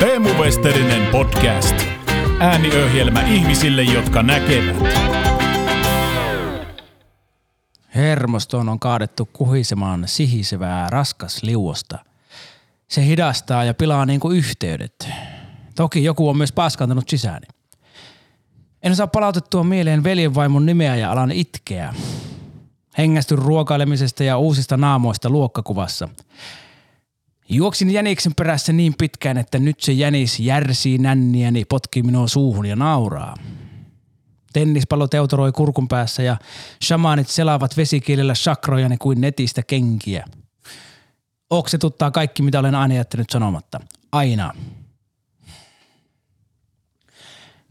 Teemu Westerinen podcast. Ääniöhjelmä ihmisille, jotka näkevät. Hermostoon on kaadettu kuhisemaan sihisevää raskas liuosta. Se hidastaa ja pilaa niin kuin yhteydet. Toki joku on myös paskantanut sisääni. En saa palautettua mieleen veljenvaimon nimeä ja alan itkeä. Hengästyn ruokailemisesta ja uusista naamoista luokkakuvassa. Juoksin jäniksen perässä niin pitkään, että nyt se jänis järsii nänniäni, potkii minua suuhun ja nauraa. Tennispallo teutoroi kurkun päässä ja shamanit selaavat vesikielellä shakrojani kuin netistä kenkiä. Oksetuttaa kaikki, mitä olen aina jättänyt sanomatta. Aina.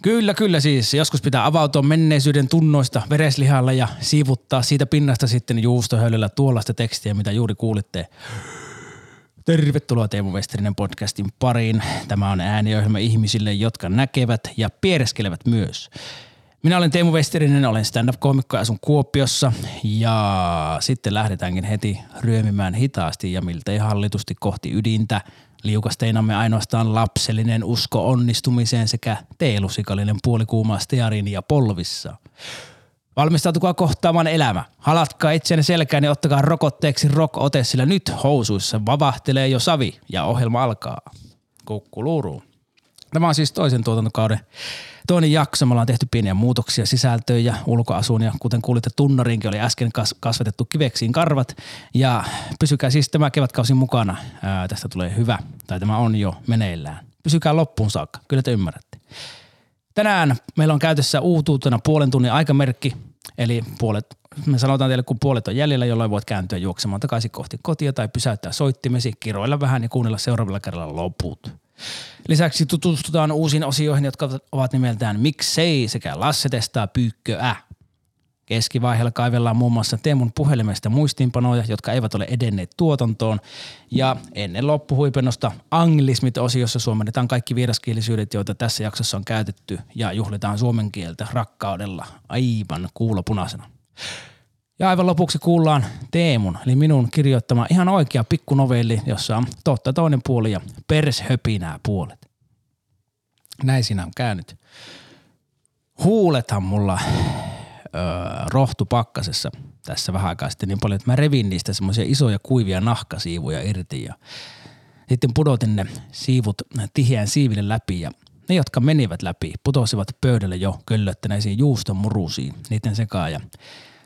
Kyllä, kyllä siis. Joskus pitää avautua menneisyyden tunnoista vereslihalla ja siivuttaa siitä pinnasta sitten juustohöylyllä tuollaista tekstiä, mitä juuri kuulitte. Tervetuloa Teemu Westerinen podcastin pariin. Tämä on ääniohjelma ihmisille, jotka näkevät ja piereskelevät myös. Minä olen Teemu Westerinen, olen stand-up-koomikko ja asun Kuopiossa ja sitten lähdetäänkin heti ryömimään hitaasti ja miltei hallitusti kohti ydintä. Liukasteinamme ainoastaan lapsellinen usko onnistumiseen sekä teelusikallinen puolikuumaa stearin ja polvissa. Valmistautukaa kohtaamaan elämä. Halatkaa itseänne selkään ja ottakaa rokotteeksi rock-ote, sillä nyt housuissa vavahtelee jo savi ja ohjelma alkaa. Kukkuluuru. Tämä on siis toisen tuotantokauden toinen jakso. Me ollaan tehty pieniä muutoksia sisältöön ja ulkoasuun ja kuten kuulitte, tunnarinkin oli äsken kas- kasvatettu kiveksiin karvat. Ja pysykää siis tämä kevätkausi mukana. Ää, tästä tulee hyvä, tai tämä on jo meneillään. Pysykää loppuun saakka, kyllä te ymmärrätte. Tänään meillä on käytössä uutuutena puolen tunnin aikamerkki, eli puolet, me sanotaan teille, kun puolet on jäljellä, jolloin voit kääntyä juoksemaan takaisin kohti kotia tai pysäyttää soittimesi, kiroilla vähän ja kuunnella seuraavalla kerralla loput. Lisäksi tutustutaan uusiin osioihin, jotka ovat nimeltään Miksei sekä Lasse testaa pyykköä. Keskivaiheella kaivellaan muun muassa Teemun puhelimesta muistiinpanoja, jotka eivät ole edenneet tuotantoon. Ja ennen loppuhuipennosta anglismit-osiossa suomennetaan kaikki vieraskielisyydet, joita tässä jaksossa on käytetty ja juhlitaan suomen kieltä rakkaudella aivan kuulopunaisena. Ja aivan lopuksi kuullaan Teemun, eli minun kirjoittama ihan oikea pikkunovelli, jossa on totta toinen puoli ja pershöpinää puolet. Näin siinä on käynyt. Huulethan mulla öö, rohtu pakkasessa tässä vähän aikaa sitten niin paljon, että mä revin niistä semmoisia isoja kuivia nahkasiivuja irti ja sitten pudotin ne siivut tiheän siiville läpi ja ne, jotka menivät läpi, putosivat pöydälle jo köllöttäneisiin juuston murusiin, niiden sekaan ja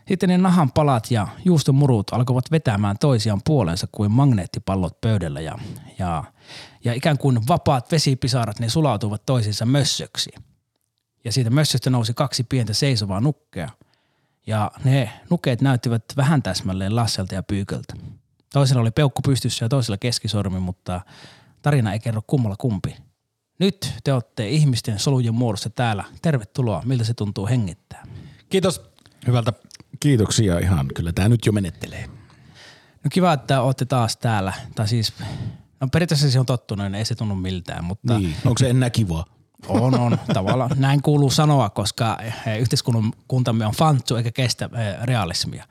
sitten ne nahan palat ja juuston murut alkoivat vetämään toisiaan puolensa kuin magneettipallot pöydällä ja, ja, ja ikään kuin vapaat vesipisarat ne sulautuivat toisiinsa mössöksi. Ja siitä mössöstä nousi kaksi pientä seisovaa nukkea ja ne nukeet näyttivät vähän täsmälleen Lasselta ja Pyyköltä. Toisella oli peukku pystyssä ja toisella keskisormi, mutta tarina ei kerro kummalla kumpi. Nyt te olette ihmisten solujen muodossa täällä. Tervetuloa. Miltä se tuntuu hengittää? Kiitos. Hyvältä. Kiitoksia ihan. Kyllä tämä nyt jo menettelee. No kiva, että olette taas täällä. Tai siis, no periaatteessa se on tottunut, niin ei se tunnu miltään, mutta Niin. Onko se enää kivaa? on, on tavallaan. Näin kuuluu sanoa, koska eh, yhteiskuntamme on fantsu eikä kestä eh, realismia.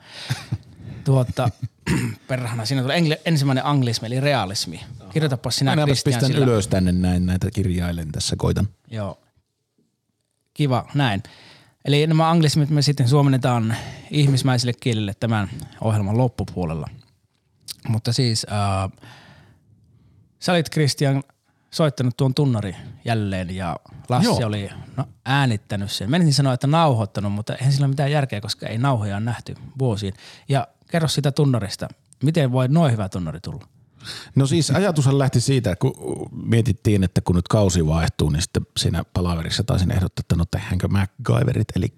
Tuota, perhana, siinä tulee engli, ensimmäinen anglismi eli realismi. Kirjoitapa sinä Minä Christian pistän sillä- ylös tänne näin näitä kirjailen tässä, koitan. Joo. Kiva, näin. Eli nämä anglismit me sitten suomennetaan ihmismäisille kielille tämän ohjelman loppupuolella. Mutta siis äh, sä olit Christian soittanut tuon tunnari jälleen ja Lassi Joo. oli no, äänittänyt sen. Menisin sanoa, että nauhoittanut, mutta eihän sillä ole mitään järkeä, koska ei nauhoja nähty vuosiin. Ja kerro sitä tunnarista. Miten voi noin hyvä tunnari tulla? No siis ajatushan lähti siitä, kun mietittiin, että kun nyt kausi vaihtuu, niin sitten siinä palaverissa taisin ehdottaa, että no tehdäänkö MacGyverit. Eli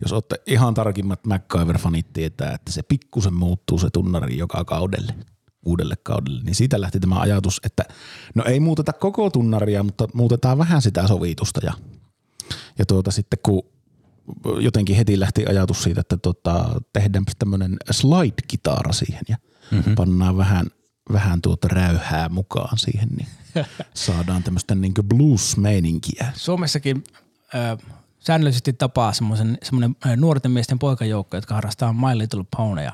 jos olette ihan tarkimmat MacGyver-fanit tietää, että se pikkusen muuttuu se tunnari joka kaudelle uudelle kaudelle, niin siitä lähti tämä ajatus, että no ei muuteta koko tunnaria, mutta muutetaan vähän sitä sovitusta ja, ja tuota sitten kun jotenkin heti lähti ajatus siitä, että tota, tehdäänpä tämmöinen slide-kitaara siihen ja mm-hmm. pannaan vähän, vähän tuota räyhää mukaan siihen, niin saadaan tämmöistä niin blues-meininkiä. Suomessakin ö, säännöllisesti tapaa semmoisen, semmoinen nuorten miesten poikajoukko, jotka harrastaa My Little Poneja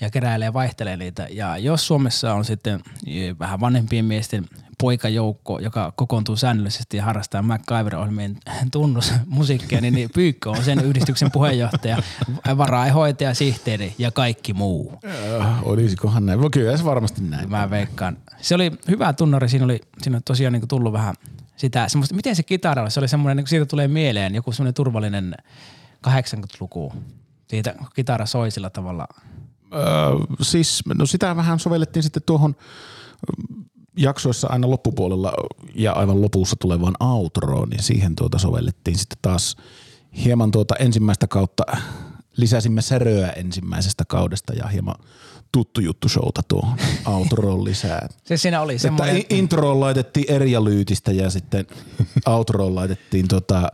ja keräilee ja vaihtelee niitä. Ja jos Suomessa on sitten ö, vähän vanhempien miesten poikajoukko, joka kokoontuu säännöllisesti ja harrastaa MacGyver-ohjelmien tunnusmusiikkia, niin, niin Pyykkö on sen yhdistyksen puheenjohtaja, varainhoitaja, sihteeri ja kaikki muu. Äh, olisikohan näin? Kyllä se varmasti näin. Mä veikkaan. Se oli hyvä tunnari, siinä oli, siinä oli tosiaan niin tullut vähän sitä, semmoista, miten se kitara oli, se oli semmoinen, niin siitä tulee mieleen joku semmoinen turvallinen 80-luku. Siitä kitara soi sillä tavalla. Öö, siis no sitä vähän sovellettiin sitten tuohon jaksoissa aina loppupuolella ja aivan lopussa tulevaan outroon, niin siihen tuota sovellettiin sitten taas hieman tuota ensimmäistä kautta lisäsimme säröä ensimmäisestä kaudesta ja hieman tuttu juttu showta tuohon outroon lisää. Se siinä oli Että semmoinen, i- introon laitettiin Erja Lyytistä ja sitten outroon laitettiin tota,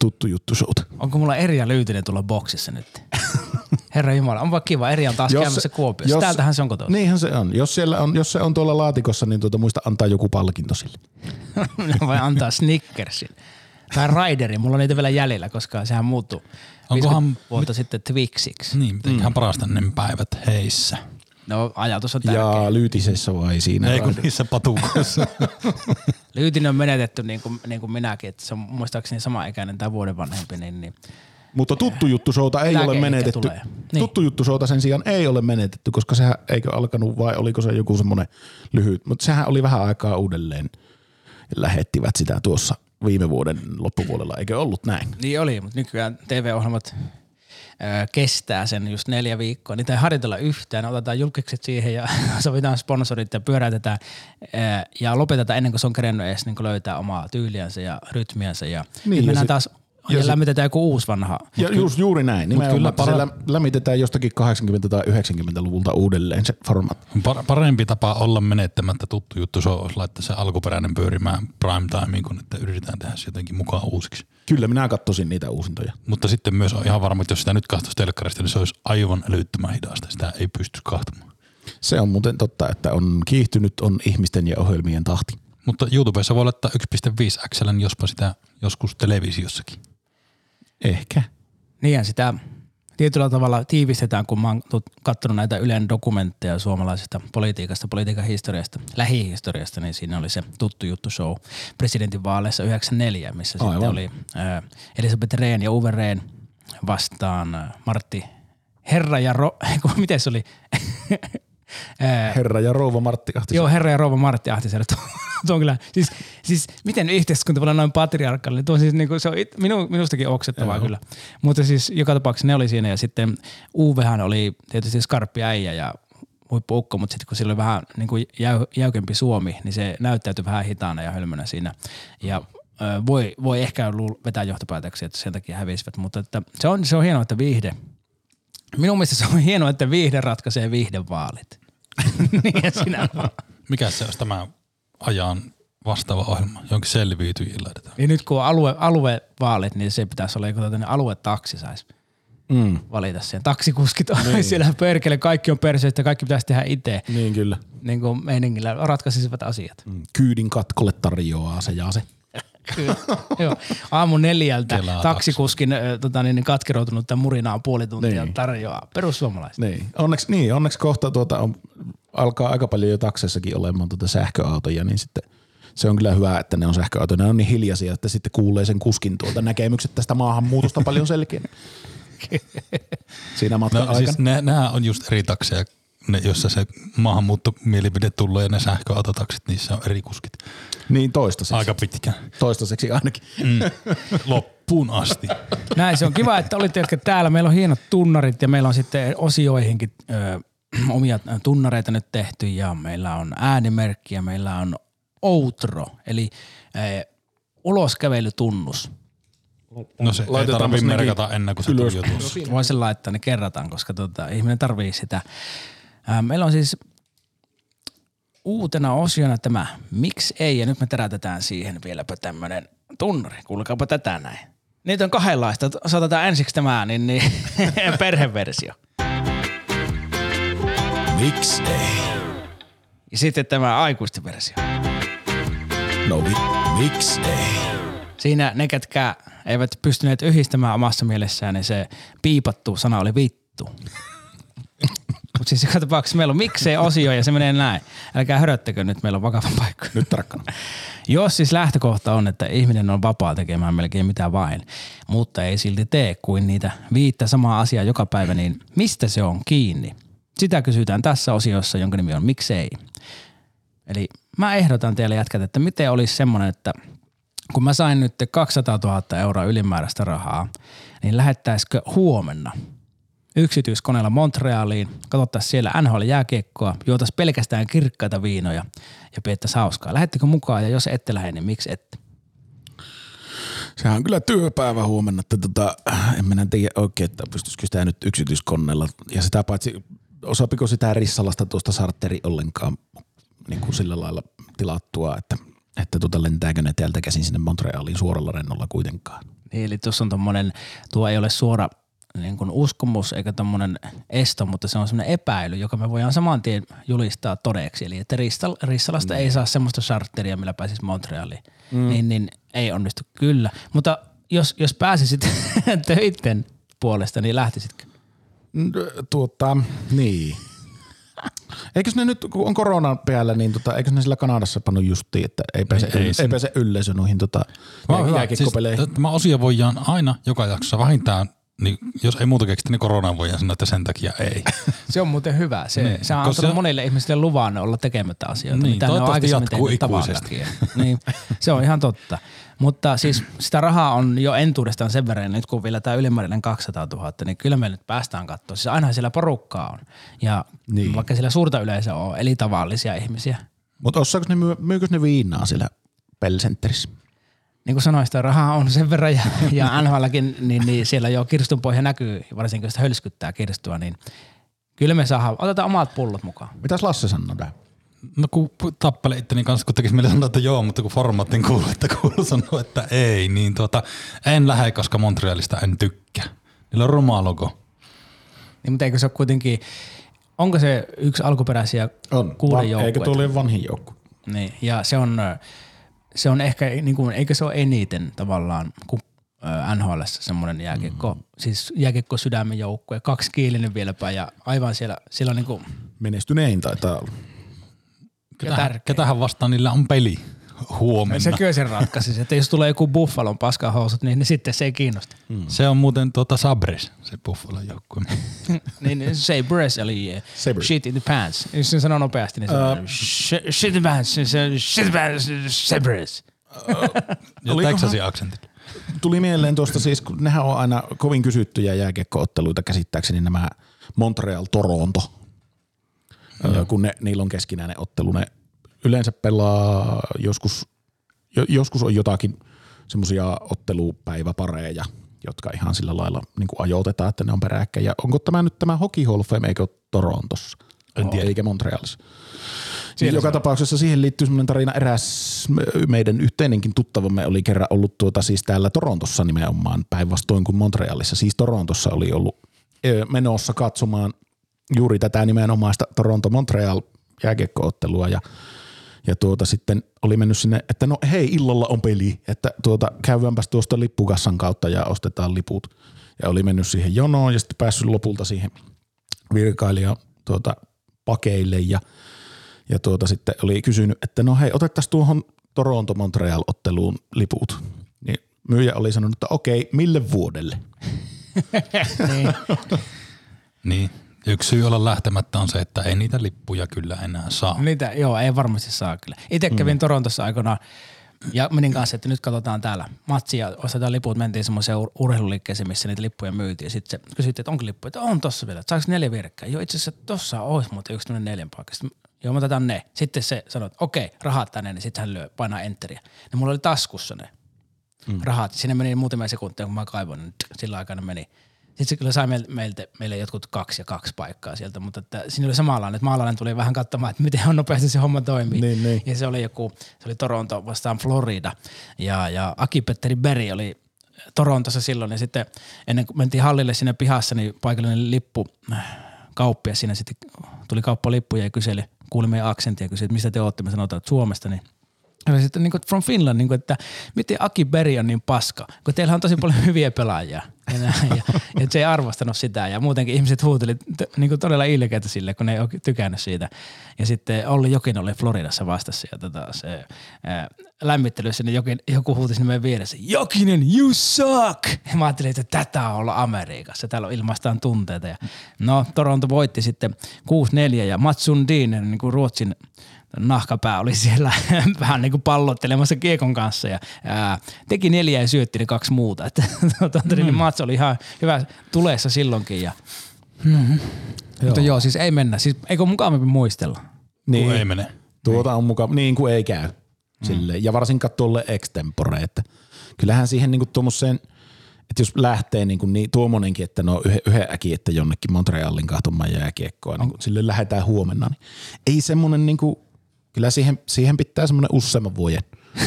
tuttu juttu showta. onko mulla Erja Lyytinen tulla boksissa nyt? Herra Jumala, on vaan kiva. Erja on taas käymässä Kuopiossa. Täältähän se on kotoisin. Niinhän se on. Jos, siellä on. jos se on tuolla laatikossa, niin tuota, muista antaa joku palkinto sille. Vai antaa Snickersin. Tai Raiderin, mulla on niitä vielä jäljellä, koska sehän muuttui Onkohan- 50 vuotta sitten Twixiksi. Niin, mitenköhän parasta ne päivät heissä. No ajatus on tärkeä. Ja Lyytisessä vai siinä? Ei kun niissä patukoissa. Lyytinen on menetetty niin kuin, niin kuin minäkin, että se on muistaakseni sama ikäinen tai vuoden vanhempi, niin, niin Mutta tuttu juttu showta ei ole menetetty. tulee. Niin. Niin. Tuttu juttu showta sen sijaan ei ole menetetty, koska sehän eikö alkanut vai oliko se joku semmoinen lyhyt. Mutta sehän oli vähän aikaa uudelleen. Lähettivät sitä tuossa viime vuoden loppupuolella, eikö ollut näin? Niin oli, mutta nykyään TV-ohjelmat kestää sen just neljä viikkoa. Niitä ei harjoitella yhtään, otetaan julkikset siihen ja sovitaan sponsorit ja pyöräytetään ja lopetetaan ennen kuin se on kerennyt edes niin löytää omaa tyyliänsä ja rytmiänsä. Ja Niin, niin, ja mennään sit- taas ja ja sit- lämmitetään joku uusi vanha. Ja just juuri näin. Nimenomaan, kyllä para- se lä- lämmitetään jostakin 80- tai 90-luvulta uudelleen se formaatti. Par- parempi tapa olla menettämättä tuttu juttu, se olisi laittaa se alkuperäinen pyörimään prime timeen, kun että yritetään tehdä se jotenkin mukaan uusiksi. Kyllä minä katsoisin niitä uusintoja. Mutta sitten myös on ihan varma, että jos sitä nyt katsoisi telkkarista, niin se olisi aivan älyttömän hidasta. Sitä ei pysty kahtamaan. Se on muuten totta, että on kiihtynyt on ihmisten ja ohjelmien tahti. Mutta YouTubessa voi laittaa 1.5 XL, jospa sitä joskus televisiossakin. Ehkä. Niin sitä tietyllä tavalla tiivistetään, kun mä oon katsonut näitä Ylen dokumentteja suomalaisesta politiikasta, politiikan historiasta, lähihistoriasta, niin siinä oli se tuttu juttu show presidentin vaaleissa 94, missä Aivan. sitten oli äh, Elisabeth Rehn ja Uwe Rehn vastaan äh, Martti Herra ja Ro... Miten se oli? Herra ja rouva Martti Ahtisaari. Joo, herra ja rouva Martti Ahtisaari. Tuo, on kyllä, siis, siis miten yhteiskunta voi olla noin patriarkallinen? Tuo on siis niinku, se on it, minu, minustakin oksettavaa kyllä. Mutta siis joka tapauksessa ne oli siinä ja sitten Uvehan oli tietysti skarppi äijä ja huippuukko, mutta sitten kun sillä oli vähän niin kuin jäy, jäykempi Suomi, niin se näyttäytyi vähän hitaana ja hölmönä siinä. Ja ö, voi, voi ehkä luul- vetää johtopäätöksiä, että sen takia hävisivät, mutta että se, on, se on hienoa, että viihde. Minun mielestä se on hienoa, että viihde ratkaisee viihdevaalit. niin ja sinä vaan. Mikä se olisi tämä ajan vastaava ohjelma? Jonkin selviytyjillä laitetaan. Ja nyt kun on alue, aluevaalit, niin se pitäisi olla joku tämmöinen aluetaksi saisi Mm. valita sen. Taksikuskit on niin. siellä perkele, kaikki on perseistä, kaikki pitäisi tehdä itse. Niin kyllä. Niin kuin meiningillä ratkaisisivat asiat. Mm. Kyydin katkolle tarjoaa se ja se. Kyllä. Joo. Aamu neljältä Kelaa taksikuskin ö, tota, niin, katkeroutunutta murinaa puoli tuntia Niin. tarjoaa. Perussuomalaiset. Niin. Onneksi, niin, onneksi kohta tuota on, alkaa aika paljon jo takseissakin olemaan tuota sähköautoja, niin sitten se on kyllä hyvä, että ne on sähköautoja. Ne on niin hiljaisia, että sitten kuulee sen kuskin tuota näkemykset tästä maahanmuutosta paljon selkeämmin. Siinä matkan No, aikana. siis nämä on just eri takseja, ne, jossa se maahanmuuttomielipide tulee ja ne sähköautotaksit, niissä on eri kuskit. Niin toistaiseksi. Aika pitkä. Toistaiseksi ainakin. Mm. Loppuun asti. Näin, se on kiva, että olitte jotka täällä. Meillä on hienot tunnarit ja meillä on sitten osioihinkin ö, omia tunnareita nyt tehty ja meillä on äänimerkki ja meillä on outro, eli ö, uloskävelytunnus. No se ei tarvitse merkata ennen kuin se tuli jo tuossa. Voisin laittaa ne kerrataan, koska tota, ihminen tarvii sitä. Meillä on siis uutena osiona tämä Miksi ei, ja nyt me terätetään siihen vieläpä tämmönen tunnari. Kuulkaapa tätä näin. Niitä on kahdenlaista. Saatetaan ensiksi tämä niin, niin, perheversio. Miksi ei? Ja sitten tämä aikuisten versio. No vi- miksi ei? Siinä ne, ketkä eivät pystyneet yhdistämään omassa mielessään, niin se piipattu sana oli vittu. Mutta siis joka tapauksessa meillä on miksei osio ja se menee näin. Älkää höröttäkö nyt, meillä on vakava paikka. Nyt tarkkana. Jos siis lähtökohta on, että ihminen on vapaa tekemään melkein mitä vain, mutta ei silti tee kuin niitä viittä samaa asiaa joka päivä, niin mistä se on kiinni? Sitä kysytään tässä osiossa, jonka nimi on miksei. Eli mä ehdotan teille jätkät, että miten olisi semmoinen, että kun mä sain nyt 200 000 euroa ylimääräistä rahaa, niin lähettäisikö huomenna yksityiskoneella Montrealiin, katsottaisiin siellä NHL-jääkiekkoa, juotaisiin pelkästään kirkkaita viinoja ja piettäisiin hauskaa. Lähettekö mukaan ja jos ette lähde, niin miksi ette? Sehän on kyllä työpäivä huomenna, että tota, en minä tiedä oikein, että pystyisikö sitä nyt yksityiskoneella. Ja sitä paitsi, osaapiko sitä Rissalasta tuosta sarteri ollenkaan niin kuin sillä lailla tilattua, että, että tota, lentääkö ne täältä käsin sinne Montrealiin suoralla rennolla kuitenkaan. Niin, eli tuossa on tommonen, tuo ei ole suora niin kuin uskomus eikä tommonen esto, mutta se on semmoinen epäily, joka me voidaan saman tien julistaa todeksi. Eli että Rissal, Rissalasta ei saa semmoista charteria, millä pääsisi Montrealiin. Mm. Niin, niin ei onnistu kyllä. Mutta jos, jos pääsisit töitten puolesta, niin lähtisitkö? Tuota, niin. Eikös ne nyt, kun on korona päällä, niin tota, eikös ne sillä Kanadassa pannut justiin, että ei pääse, Ei, ei, ei pääse yleisö noihin tota, jääkiekkopeleihin. Siis, tämä osio voidaan aina joka jaksossa vähintään, niin jos ei muuta keksitä, niin koronaan voidaan sanoa, että sen takia ei. Se on muuten hyvä. Se, Niin, se on antanut se- monille ihmisille luvan olla tekemättä asioita, Niin, mitä ne on aikaisemmin tehnyt ikuisesti. niin, se on ihan totta. Mutta siis sitä rahaa on jo entuudestaan sen verran, nyt kun vielä tämä ylimääräinen 200 000, niin kyllä me nyt päästään katsoa. Siis aina siellä porukkaa on. Ja niin. vaikka siellä suurta yleisöä on, eli tavallisia ihmisiä. Mutta osaako ne, myy, myykös ne viinaa siellä Pelcenterissä? Niin kuin sanoin, sitä rahaa on sen verran ja, ja NHLkin, niin, niin siellä jo kirstun pohja näkyy, varsinkin jos sitä hölskyttää kirstua, niin kyllä me saadaan, otetaan omat pullot mukaan. Mitäs Lasse sanoo tähän? No kun tappele itteni kanssa, kun tekisi sanoa, että joo, mutta kun formaattiin kuuluu, että kuuluu sanoa, että ei, niin tuota, en lähde, koska Montrealista en tykkää. Niillä on ruma logo. Niin, mutta eikö se ole kuitenkin, onko se yksi alkuperäisiä kuuden Eikö joukkueita? ole vanhin joukkue? Niin, ja se on, se on ehkä, niin kuin, eikö se ole eniten tavallaan kuin NHL semmoinen jääkiekko, mm. siis jääkiekko sydämen joukkue, kaksikielinen vieläpä ja aivan siellä, siellä on niin kuin, Menestynein taitaa olla. Ketähän, ketähän vastaan niillä on peli huomenna. se kyllä sen ratkaisisi, että jos tulee joku Buffalon paskahousut, niin, niin sitten se ei kiinnosta. Mm. Se on muuten tuota Sabres, se Buffalon joukkue. niin, niin Sabres eli eh, Sabres. shit in the pants. Jos sen sanoo nopeasti, niin se on shit, shit in the pants, niin shit in the pants, Sabres. Ja Olikohan- Texasin aksentit. Tuli mieleen tuosta siis, kun nehän on aina kovin kysyttyjä jääkiekkootteluita käsittääkseni nämä Montreal-Toronto. Öö, kun ne, niillä on keskinäinen ottelu. Ne yleensä pelaa joskus, jo, joskus on jotakin semmoisia ottelupäiväpareja, jotka ihan sillä lailla niin kuin ajoitetaan, että ne on peräkkäin. Ja onko tämä nyt tämä Hockey Hall of Fame, eikö Torontossa? En tiedä. Eikä Montrealissa. Niin joka tapauksessa siihen liittyy semmoinen tarina. Eräs meidän yhteinenkin tuttavamme oli kerran ollut tuota siis täällä Torontossa nimenomaan päinvastoin kuin Montrealissa. Siis Torontossa oli ollut menossa katsomaan juuri tätä nimenomaista Toronto-Montreal jääkiekkoottelua ja ja tuota sitten oli mennyt sinne, että no hei, illalla on peli, että tuota käydäänpäs tuosta lippukassan kautta ja ostetaan liput. Ja oli mennyt siihen jonoon ja sitten päässyt lopulta siihen virkailija tuota, pakeille ja, ja tuota sitten oli kysynyt, että no hei, otettaisiin tuohon Toronto-Montreal-otteluun liput. Niin myyjä oli sanonut, että okei, mille vuodelle? niin. Niin. Yksi syy olla lähtemättä on se, että ei niitä lippuja kyllä enää saa. Niitä, joo, ei varmasti saa kyllä. Itse kävin mm. Torontossa aikoinaan ja menin kanssa, että nyt katsotaan täällä matsia, ostetaan liput, mentiin semmoiseen ur- urheiluliikkeeseen, missä niitä lippuja myytiin. Sitten se kysyttiin, että onko lippuja, että on tossa vielä, että saako neljä vierekkäin? Joo, itse asiassa tossa olisi muuten yksi tämmöinen neljän paikka. Sitten, joo, mä otetaan ne. Sitten se sanoi, että okei, rahat tänne, niin sitten hän lyö, painaa enteriä. Ja mulla oli taskussa ne mm. rahat. Sinne meni muutamia sekuntia, kun mä kaivoin, niin sillä aikana meni. Sitten se kyllä sai meiltä, meiltä, meille jotkut kaksi ja kaksi paikkaa sieltä, mutta että siinä oli samanlainen, että maalainen tuli vähän katsomaan, että miten on nopeasti se homma toimii. Niin, niin. Ja se oli joku, se oli Toronto vastaan Florida ja, ja Aki-Petteri Berry oli Torontossa silloin ja sitten ennen kuin mentiin hallille siinä pihassa, niin paikallinen lippu kauppia siinä sitten tuli kauppalippuja ja kyseli, kuuli meidän aksentia ja kysyi, että mistä te olette, me sanotaan, että Suomesta, niin sitten niin kuin from Finland, niin kuin, että miten Aki Berg on niin paska, kun teillä on tosi paljon hyviä pelaajia. Ja, ja, ja se ei arvostanut sitä ja muutenkin ihmiset huuteli niin todella ilkeitä sille, kun ne ei ole tykännyt siitä. Ja sitten Olli Jokin oli Floridassa vastassa ja tota, se ää, lämmittelyssä niin jokin, joku huuti sinne meidän vieressä, Jokinen, you suck! Ja mä ajattelin, että tätä on olla Amerikassa, täällä on ilmaistaan tunteita. Ja, no, Toronto voitti sitten 6-4 ja Mats Sundin, niin kuin Ruotsin nahkapää oli siellä vähän niin kuin pallottelemassa kiekon kanssa ja ää, teki neljä ja syötti ne kaksi muuta. Että, mm. niin Mats oli ihan hyvä tulessa silloinkin. Ja, mm-hmm. Mutta joo, siis ei mennä. Siis eikö mukavampi muistella? Niin, Kun ei mene. tuota on mukava, niin kuin ei käy. Sille. Ja varsinkaan tuolle extempore, että kyllähän siihen niinku tuommoiseen, että jos lähtee niinku niin tuommoinenkin, että no yhden, yhden äkin, että jonnekin Montrealin kahtomaan jääkiekkoa, niin sille lähdetään huomenna, niin ei semmoinen niinku, kyllä siihen, siihen pitää semmoinen useamman vuoden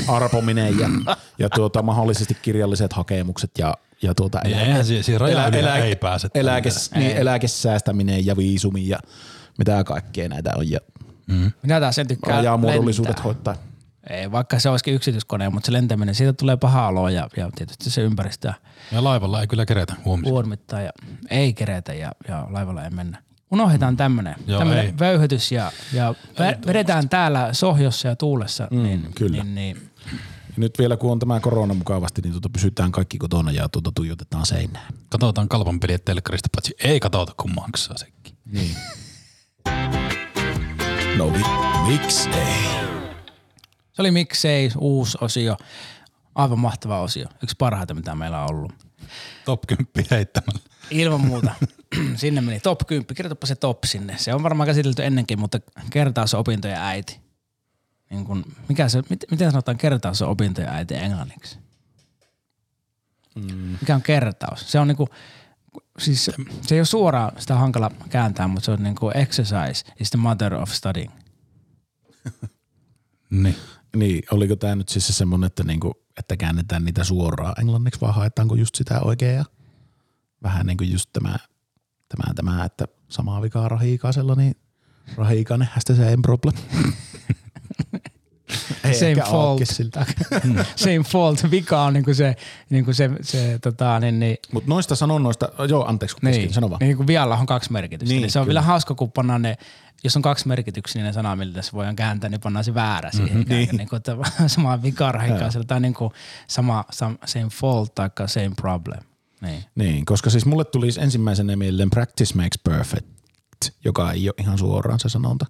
arpominen ja, ja tuota, mahdollisesti kirjalliset hakemukset ja, ja tuota, Niin eihän siihen- siihen rajan yli ei pääse niin, eläkesäästäminen ja viisumi ja mitä kaikkea näitä on ja Minä taas sen tykkään rajamuodollisuudet lentää. hoitaa. Ei, vaikka se olisikin yksityiskone, mutta se lentäminen, siitä tulee paha olo ja, ja tietysti se ympäristö Ja laivalla ei kyllä keretä huomisen. kuormittaa ja ei kerätä ja, ja laivalla ei mennä. Unohdetaan tämmönen, Joo, tämmönen ei. vöyhytys ja, ja vä- vedetään täällä sohjossa ja tuulessa. Mm, niin, kyllä. Niin, niin, Ja nyt vielä kun on tämä korona mukavasti, niin tuota pysytään kaikki kotona ja tuota tuijotetaan seinään. Katsotaan kalpan peliä telkkarista, paitsi ei katsota, kun maksaa sekin. Niin. No vi, miksi ei? se oli miksei uusi osio, aivan mahtava osio, yksi parhaita mitä meillä on ollut. Top 10 heittämällä. Ilman muuta. sinne meni top 10. Kirjoitapa se top sinne. Se on varmaan käsitelty ennenkin, mutta kertaus on opintojen äiti. Niin kun, mikä se, mit, miten sanotaan kertaus on opintojen äiti englanniksi? Mm. Mikä on kertaus? Se on niinku, siis se ei ole suoraan sitä hankala kääntää, mutta se on niinku exercise is the mother of studying. Niin. Niin, oliko tämä nyt siis se semmoinen, että, niinku, että käännetään niitä suoraan englanniksi vai haetaanko just sitä oikeaa? Vähän niin kuin just tämä, tämä, tämä että samaa vikaa Rahikaisella, niin Rahikainen has the same problem. Ei Same fault. siltä. Same fault. Vika on niinku se, niinku se, se tota, niin, niin, Mutta noista sanonnoista, joo anteeksi kun kesken, Niin, sano vaan. niin kun vialla on kaksi merkitystä. Niin, Niin, se on kyllä. vielä hauska, kun pannaan ne, jos on kaksi merkityksiä, niin ne sana, millä se voidaan kääntää, niin pannaan se väärä siihen. Mm-hmm. Niin. Niin kuin, että sama vikarahikaisella tai niin kuin sama, sama, same fault tai same problem. Niin. Niin, koska siis mulle tuli ensimmäisenä mieleen practice makes perfect, joka ei ole ihan suoraan se sanonta.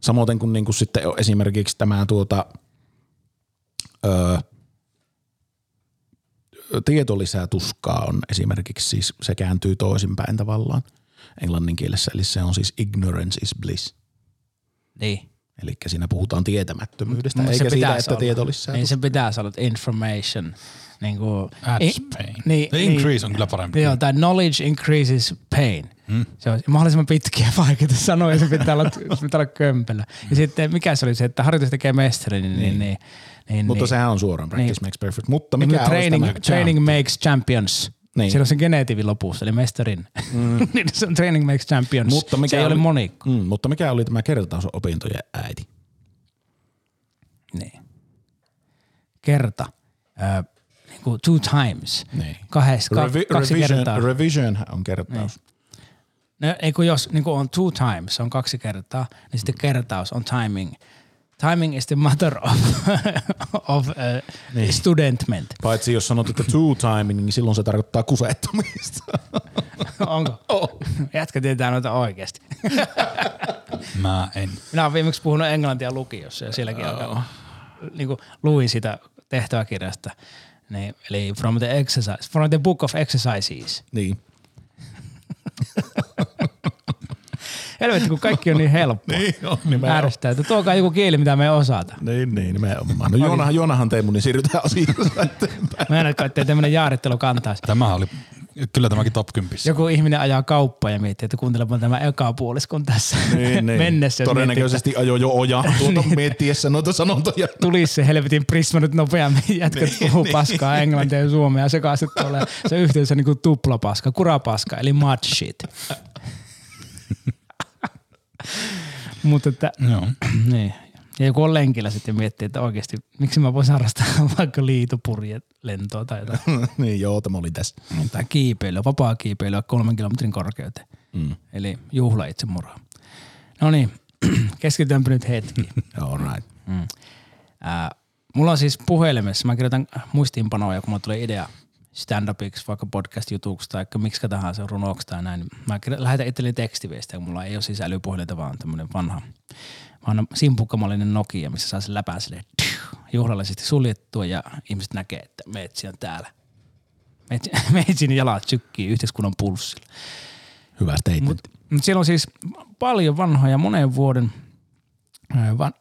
Samoin kuin, niin kuin sitten esimerkiksi tämä tuota, öö, tieto lisää tuskaa on esimerkiksi siis, se kääntyy toisinpäin tavallaan englannin kielessä, eli se on siis ignorance is bliss. niin. Eli siinä puhutaan tietämättömyydestä, Mut eikä siitä, että olla. tieto lisää Niin tuskaa. se pitäisi olla information. Niin kuin, Adds pain. Niin, The increase on kyllä parempi. Joo, tai knowledge increases pain. Hmm. Se on mahdollisimman pitkiä vaikeita sanoja, se pitää olla, se pitää olla kömpelö. Ja sitten mikä se oli se, että harjoitus tekee mestari, niin, niin, niin, niin Mutta niin. sehän on suoraan, practice Niin. makes perfect. Mutta Niin, mikä olisi training, tämä training makes champions. Niin. Niin. Siellä on se genetiivi lopussa, eli mestarin. Mm. se on training makes champions. Mutta mikä se ei oli, ole monikko. Mm, mutta mikä oli tämä kertausopintojen äiti? Niin. Kerta. Ö, niin kuin two times. Niin. Kahes, ka, Revi- kaksi revision, kertaa. revision on kertaus. No, ei kun jos niin kun on two times, on kaksi kertaa, niin sitten kertaus on timing. Timing is the mother of, of uh, niin. studentment. Paitsi jos sanot, että two timing, niin silloin se tarkoittaa kusettumista. Onko? Oh. Jätkä tietää noita oikeasti. Mä en. Minä olen viimeksi puhunut englantia lukiossa ja sielläkin oh. niin kuin luin sitä tehtäväkirjasta. Niin, eli from the exercise, from the book of exercises. niin. Helvetti, kun kaikki on niin helppoa. Niin on, nimenomaan. Ärsyttää, että tuokaa joku kieli, mitä me ei osata. Niin, niin, nimenomaan. No Joonahan, Joonahan Teemu, niin siirrytään asioista eteenpäin. Mä en ole, ettei tämmöinen jaarittelu kantaisi. Tämä oli, kyllä tämäkin top 10. Joku ihminen ajaa kauppaa ja miettii, että kuuntelepa tämä eka puoliskon tässä Niin, niin. mennessä. Todennäköisesti ajo jo oja tuota miettiessä noita sanontoja. tulisi se helvetin prisma nyt nopeammin. Jätkät Niin, puhuu niin. paskaa englantia ja suomea sekaisin tuolla. Se yhteys on niinku tuplapaska, kurapaska eli mud shit. Mutta että, Joo. niin. Ja joku on lenkillä sitten miettii, että oikeasti miksi mä voisin harrastaa vaikka lentoa tai jotain. niin joo, tämä oli tässä. tai kiipeilyä, vapaa kiipeilyä kolmen kilometrin korkeuteen. Mm. Eli juhla itsemurhaa. No niin, keskitytäänpä nyt hetki. All right. Mm. Ää, mulla on siis puhelimessa, mä kirjoitan muistiinpanoja, kun mulla tulee idea stand-upiksi, vaikka podcast-jutuksi tai miksi tahansa runoksi tai näin. Mä lähetän itselleni tekstiviestiä, kun mulla ei ole siis älypuhelinta, vaan tämmönen vanha, vanha simpukkamallinen Nokia, missä saa sen läpään silleen juhlallisesti suljettua ja ihmiset näkee, että meitsi on täällä. Meitsi, meitsin jalat sykkii yhteiskunnan pulssilla. Hyvä statement. Mutta mut siellä on siis paljon vanhoja monen vuoden ää, van,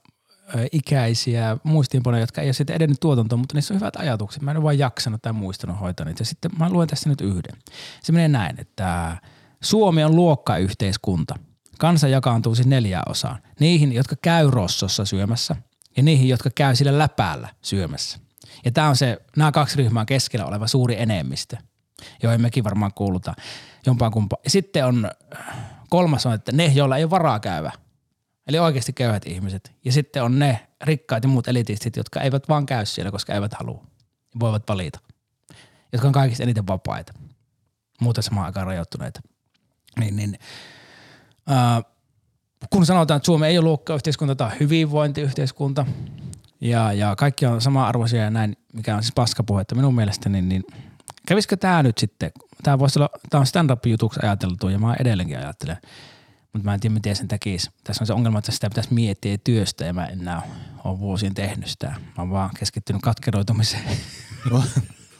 ää, ikäisiä muistiinpanoja, jotka ei ole sitten edennyt tuotantoon, mutta niissä on hyvät ajatukset. Mä en ole vaan jaksanut tai muistanut hoitaa niitä. Ja sitten mä luen tässä nyt yhden. Se menee näin, että Suomi on luokkayhteiskunta. Kansa jakaantuu siis neljään osaan. Niihin, jotka käy rossossa syömässä ja niihin, jotka käy sillä läpäällä syömässä. Ja tämä on se, nämä kaksi ryhmää keskellä oleva suuri enemmistö, joihin mekin varmaan kuulutaan jompaan kumpaan. Sitten on kolmas on, että ne, joilla ei ole varaa käydä. Eli oikeasti köyhät ihmiset. Ja sitten on ne rikkaat ja muut elitistit, jotka eivät vaan käy siellä, koska eivät halua. Voivat valita. Jotka on kaikista eniten vapaita. Muuten samaan aikaan rajoittuneita. Niin, niin. Äh, kun sanotaan, että Suomi ei ole luokkayhteiskunta tai hyvinvointiyhteiskunta, ja, ja kaikki on sama-arvoisia ja näin, mikä on siis paskapuhetta minun mielestäni, niin kävisikö tämä nyt sitten, tämä voisi olla, tämä on stand-up-jutuksi ajateltu ja mä edelleenkin ajattelen, mutta mä en tiedä miten sen tekisi. Tässä on se ongelma, että sitä pitäisi miettiä työstä ja mä en enää ole vuosien tehnyt sitä. Mä oon vaan keskittynyt katkeroitumiseen.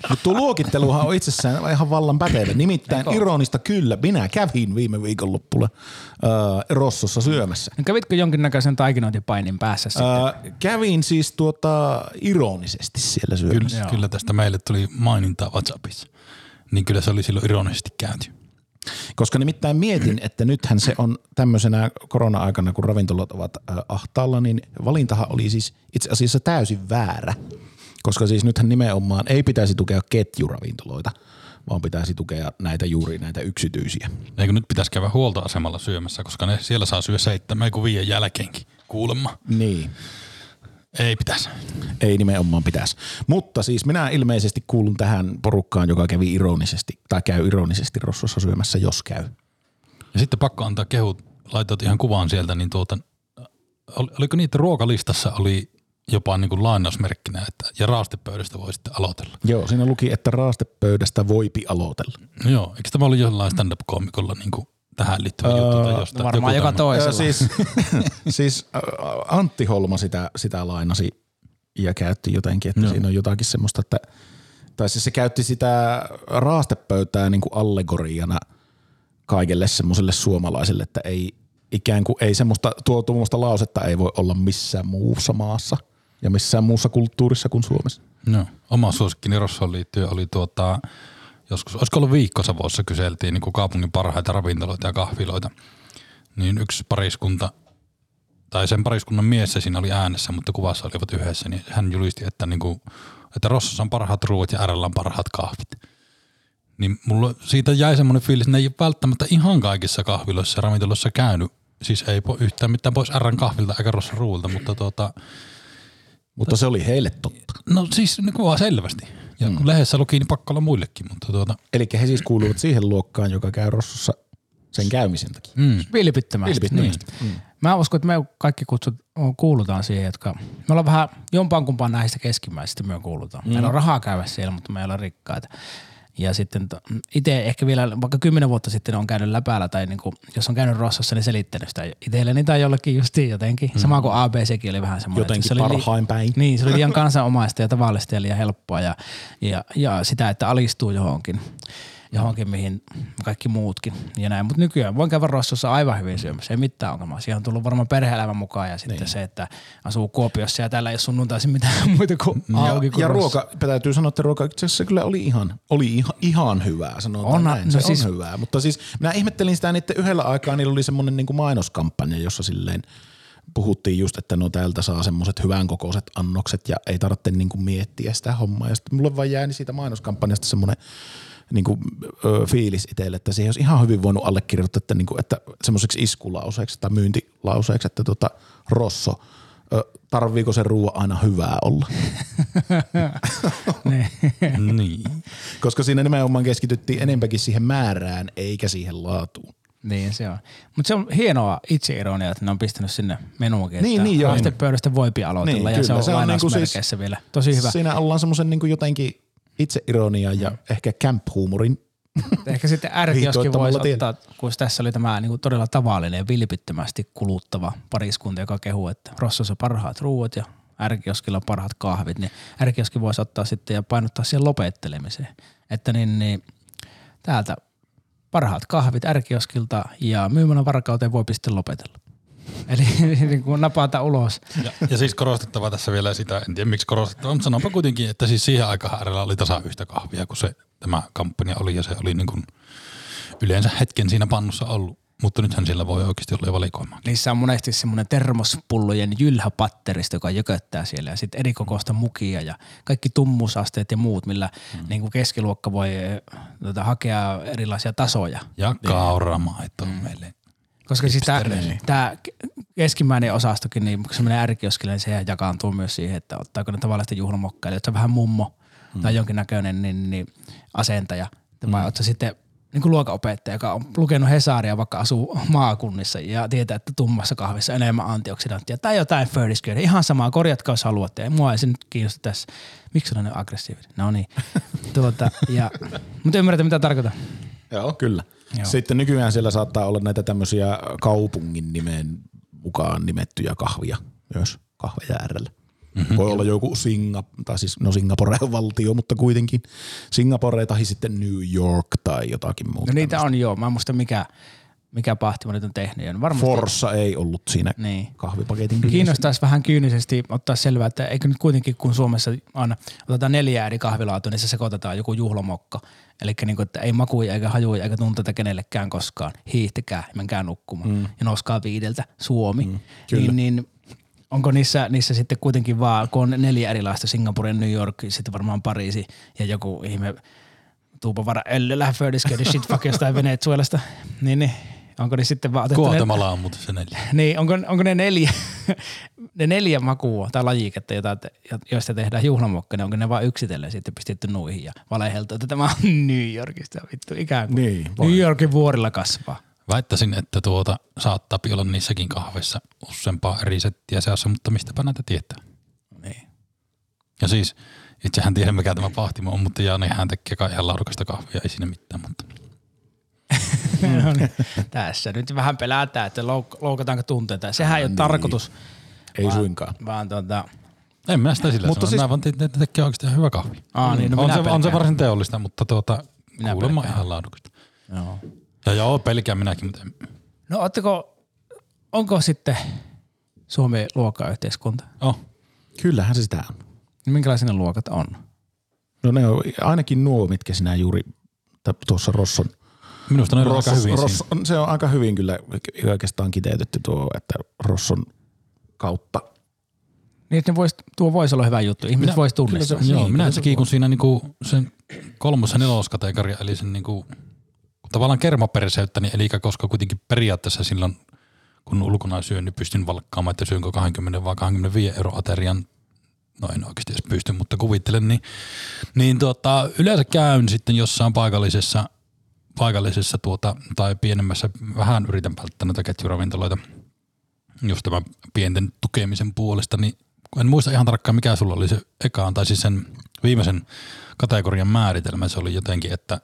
Mutta tuo luokitteluhan on itsessään ihan vallan pätevä. Nimittäin Eikö? ironista kyllä, minä kävin viime viikonloppuna äh, Rossossa syömässä. No kävitkö jonkinnäköisen taikinointipainin päässä sitten? Äh, kävin siis tuota ironisesti siellä syömässä. Kyllä, kyllä tästä meille tuli mainintaa WhatsAppissa. Niin kyllä se oli silloin ironisesti käyty. Koska nimittäin mietin, että nythän se on tämmöisenä korona-aikana, kun ravintolat ovat äh, ahtaalla, niin valintahan oli siis itse asiassa täysin väärä. Koska siis nythän nimenomaan ei pitäisi tukea ketjuravintoloita, vaan pitäisi tukea näitä juuri näitä yksityisiä. Eikö nyt pitäisi käydä huoltoasemalla syömässä, koska ne siellä saa syö seitsemän kuin viiden jälkeenkin kuulemma. Niin. Ei pitäisi. Ei nimenomaan pitäisi. Mutta siis minä ilmeisesti kuulun tähän porukkaan, joka kävi ironisesti, tai käy ironisesti Rossossa syömässä, jos käy. Ja sitten pakko antaa kehut, laitoit ihan kuvaan sieltä, niin tuota, ol- oliko että ruokalistassa oli jopa niin kuin lainausmerkkinä, että ja raastepöydästä voi sitten aloitella. Joo, siinä luki, että raastepöydästä voipi aloitella. No joo, eikö tämä ollut jollain stand-up-koomikolla niin kuin tähän liittyvä juttu tai jostain? varmaan joku joka toisella. Öö, siis siis Antti Holma sitä, sitä lainasi ja käytti jotenkin, että Joo. siinä on jotakin semmoista, että tai siis se käytti sitä raastepöytää niin kuin allegoriana kaikelle semmoiselle suomalaiselle, että ei ikään kuin ei semmoista, tuo tuommoista lausetta ei voi olla missään muussa maassa ja missään muussa kulttuurissa kuin Suomessa. No, oma suosikkini Rossoon liittyen oli tuota, joskus, olisiko ollut viikkosavossa kyseltiin niin kuin kaupungin parhaita ravintoloita ja kahviloita, niin yksi pariskunta, tai sen pariskunnan mies se siinä oli äänessä, mutta kuvassa olivat yhdessä, niin hän julisti, että, niin kuin, että Rossossa on parhaat ruuat ja RL on parhaat kahvit. Niin mulla siitä jäi semmoinen fiilis, että ne ei ole välttämättä ihan kaikissa kahviloissa ja ravintoloissa käynyt. Siis ei yhtään mitään pois RN kahvilta eikä Rosson ruuilta, mutta tuota, Mutta se oli heille totta. No siis niin kuvaa selvästi. Ja kun lehdessä luki, niin pakko olla muillekin, mutta tuota, Eli he siis kuuluvat siihen luokkaan, joka käy Rossossa sen käymisen takia. mm, Vilpittömästi. Vilpittömästi. Niin. Mä uskon, että me kaikki kutsut, kuulutaan siihen, jotka, me ollaan vähän jompaan kumpaan näistä keskimmäisistä me kuulutaan. Mm. Meillä on rahaa käydä siellä, mutta me ei olla rikkaita. Ja sitten itse ehkä vielä vaikka kymmenen vuotta sitten on käynyt läpäällä tai niin kuin, jos on käynyt Rossassa, niin selittänyt sitä itselleni tai jollekin justiin jotenkin. Mm. Sama kuin ABCkin oli vähän semmoinen. Jotenkin se oli li- parhain päin. Niin, se oli liian kansanomaista ja tavallista ja liian helppoa ja, ja, ja sitä, että alistuu johonkin, johonkin mihin kaikki muutkin ja näin. Mutta nykyään voin käydä Rossossa aivan hyvin syömässä, ei mitään ongelmaa. Siihen on tullut varmaan perhe-elämä mukaan ja sitten niin. se, että asuu Kuopiossa ja täällä ei ole sunnuntaisin mitään muita kuin auki Ja, kuin ja ruoka, täytyy sanoa, että ruoka itse asiassa kyllä oli ihan, oli ihan, ihan hyvää, sanotaan Onhan- näin. no Se siis- on hyvää. Mutta siis minä ihmettelin sitä niiden yhdellä aikaa, niillä oli semmoinen niin mainoskampanja, jossa silleen puhuttiin just, että no täältä saa semmoiset hyvän kokoiset annokset ja ei tarvitse niin kuin miettiä sitä hommaa. Ja sitten mulle vaan jääni siitä mainoskampanjasta semmoinen niin kuin, ö, fiilis itselle, että siihen olisi ihan hyvin voinut allekirjoittaa, että, niin kuin, että semmoiseksi iskulauseeksi tai myyntilauseeksi, että tota, Rosso ö, tarviiko se ruoan aina hyvää olla. niin. Koska siinä nimenomaan keskityttiin enempäkin siihen määrään eikä siihen laatuun. Niin se on. Mutta se on hienoa itseironia, että ne on pistänyt sinne menuunkin. Niin, että niin joo. Haastepöydästä voipi aloitella Niin, ja se kyllä. on, Se on niinku siis- vielä. Tosi hyvä. Siinä ollaan semmoisen niin jotenkin itseironia ja ehkä camp-huumorin. Ehkä sitten ärkioskin voisi ottaa, kun tässä oli tämä niin kuin todella tavallinen ja vilpittömästi kuluttava pariskunta, joka kehuu, että Rossossa parhaat ruuat ja ärkioskilla on parhaat kahvit, niin ärkioski voisi ottaa sitten ja painottaa siihen lopettelemiseen. Että niin, niin täältä parhaat kahvit ärkioskilta ja myymälän varkauteen voi sitten lopetella. Eli niin kuin napata ulos. Ja, ja siis korostettava tässä vielä sitä, en tiedä miksi korostettava, mutta sanonpa kuitenkin, että siis siihen aikaan äärellä oli tasa yhtä kahvia, kun se tämä kampanja oli ja se oli niin kuin yleensä hetken siinä pannussa ollut. Mutta nythän sillä voi oikeasti olla jo valikoimaa. Niissä on monesti semmoinen termospullojen jylhäpatteristo, joka jököttää siellä ja sitten eri kokoista mukia ja kaikki tummusasteet ja muut, millä mm. niin kuin keskiluokka voi eh, tota, hakea erilaisia tasoja. Ja kauramaito mm. meille. Koska siis tämä, tämä keskimmäinen osastokin, niin kun se menee ärkioskille, niin se jakaantuu myös siihen, että ottaako ne tavallista juhlamokkailijat, että se on vähän mummo mm. tai jonkinnäköinen niin, niin, asentaja. Mm. Vai oletko sitten niin kuin luokanopettaja, joka on lukenut Hesaria, vaikka asuu maakunnissa ja tietää, että tummassa kahvissa on enemmän antioksidanttia tai jotain Ferdisköyden. Ihan samaa, korjatkaa jos haluatte. Ja mua ei se nyt kiinnosta tässä. Miksi on näin aggressiivinen? No niin. tuota, ja, mutta ymmärrätte, mitä tarkoitan. Joo, kyllä. Joo. Sitten nykyään siellä saattaa olla näitä tämmöisiä kaupungin nimen mukaan nimettyjä kahvia myös kahveja äärellä. Mm-hmm. Voi olla joku Singa, tai siis no Singapore valtio, mutta kuitenkin Singapore tai sitten New York tai jotakin muuta. No niitä on joo. Mä en muista mikä, mikä pahtima nyt on tehnyt. Ja varmasti Forssa ei ollut siinä Niin. kahvipaketin kyljessä. Kiinnostaisi vähän kyynisesti ottaa selvää, että eikö nyt kuitenkin kun Suomessa aina otetaan neljä eri kahvilaatua, niin se sekoitetaan joku juhlamokka. Eli niin että ei makuja eikä hajuja eikä tunteita kenellekään koskaan. Hiihtikää, menkää nukkumaan. Mm. Ja nouskaa viideltä Suomi. Mm, niin, niin onko niissä, niissä sitten kuitenkin vaan, kun on neljä erilaista, Singapore, New York, sitten varmaan Pariisi ja joku ihme tuupavara öllölä, Fördisködi, shitfuck jostain Venezuelasta, niin, niin onko ne sitten vaan otettu ne- on muuten se neljä. niin, onko, onko ne neljä, ne neljä makua tai lajiketta, jota, joista tehdään juhlamokka, niin onko ne vain yksitellen sitten pistetty nuihin ja valeheltu, että tämä on New Yorkista vittu ikään kuin. Niin. New Yorkin vuorilla kasvaa. Väittäisin, että tuota saattaa olla niissäkin kahveissa useampaa eri settiä seassa, mutta mistäpä näitä tietää. Niin. Ja siis itsehän tiedän mikä tämä pahtimo on, mutta Jaani hän tekee kai ihan laadukasta kahvia, ei siinä mitään, mutta. Tässä nyt vähän pelätään, että louk- loukataanko tunteita. Sehän ei ole tarkoitus, Ei suinkaan. vaan tota, en minä sitä sillä Mutta mutta siis- siis, mä vaan te- te- tekee oikeasti ihan hyvä kahvi. Aa, niin, no on, se, on se varsin teollista, mutta tuota, Minä kuulemma pelkään. ihan laadukasta. joo. Ja joo, pelkään minäkin, mutta en, No ootteko, onko sitten Suomi luokkayhteiskunta? oh, Kyllähän se sitä on. Minkälaisia ne luokat on? No ne on ainakin nuo, mitkä sinä juuri tuossa Rosson minusta ne on aika hyvin siinä. Rosson, se on aika hyvin kyllä oikeastaan kiteytetty tuo, että Rosson kautta. Niin, että ne vois, tuo voisi olla hyvä juttu. Ihmiset voisi tunnistaa. kyllä se- Joo, Niin, minä se kun siinä niinku sen kolmos- ja neloskategoria, eli sen niinku, tavallaan kermaperseyttä, niin eli koska kuitenkin periaatteessa silloin, kun ulkona syön, niin pystyn valkkaamaan, että syönkö 20 vai 25 euro aterian, no en oikeasti edes pysty, mutta kuvittelen, niin, niin tuota, yleensä käyn sitten jossain paikallisessa, paikallisessa tuota, tai pienemmässä, vähän yritän välttää noita ketjuravintoloita, just tämän pienten tukemisen puolesta, niin en muista ihan tarkkaan mikä sulla oli se ekaan, tai siis sen viimeisen kategorian määritelmä, se oli jotenkin, että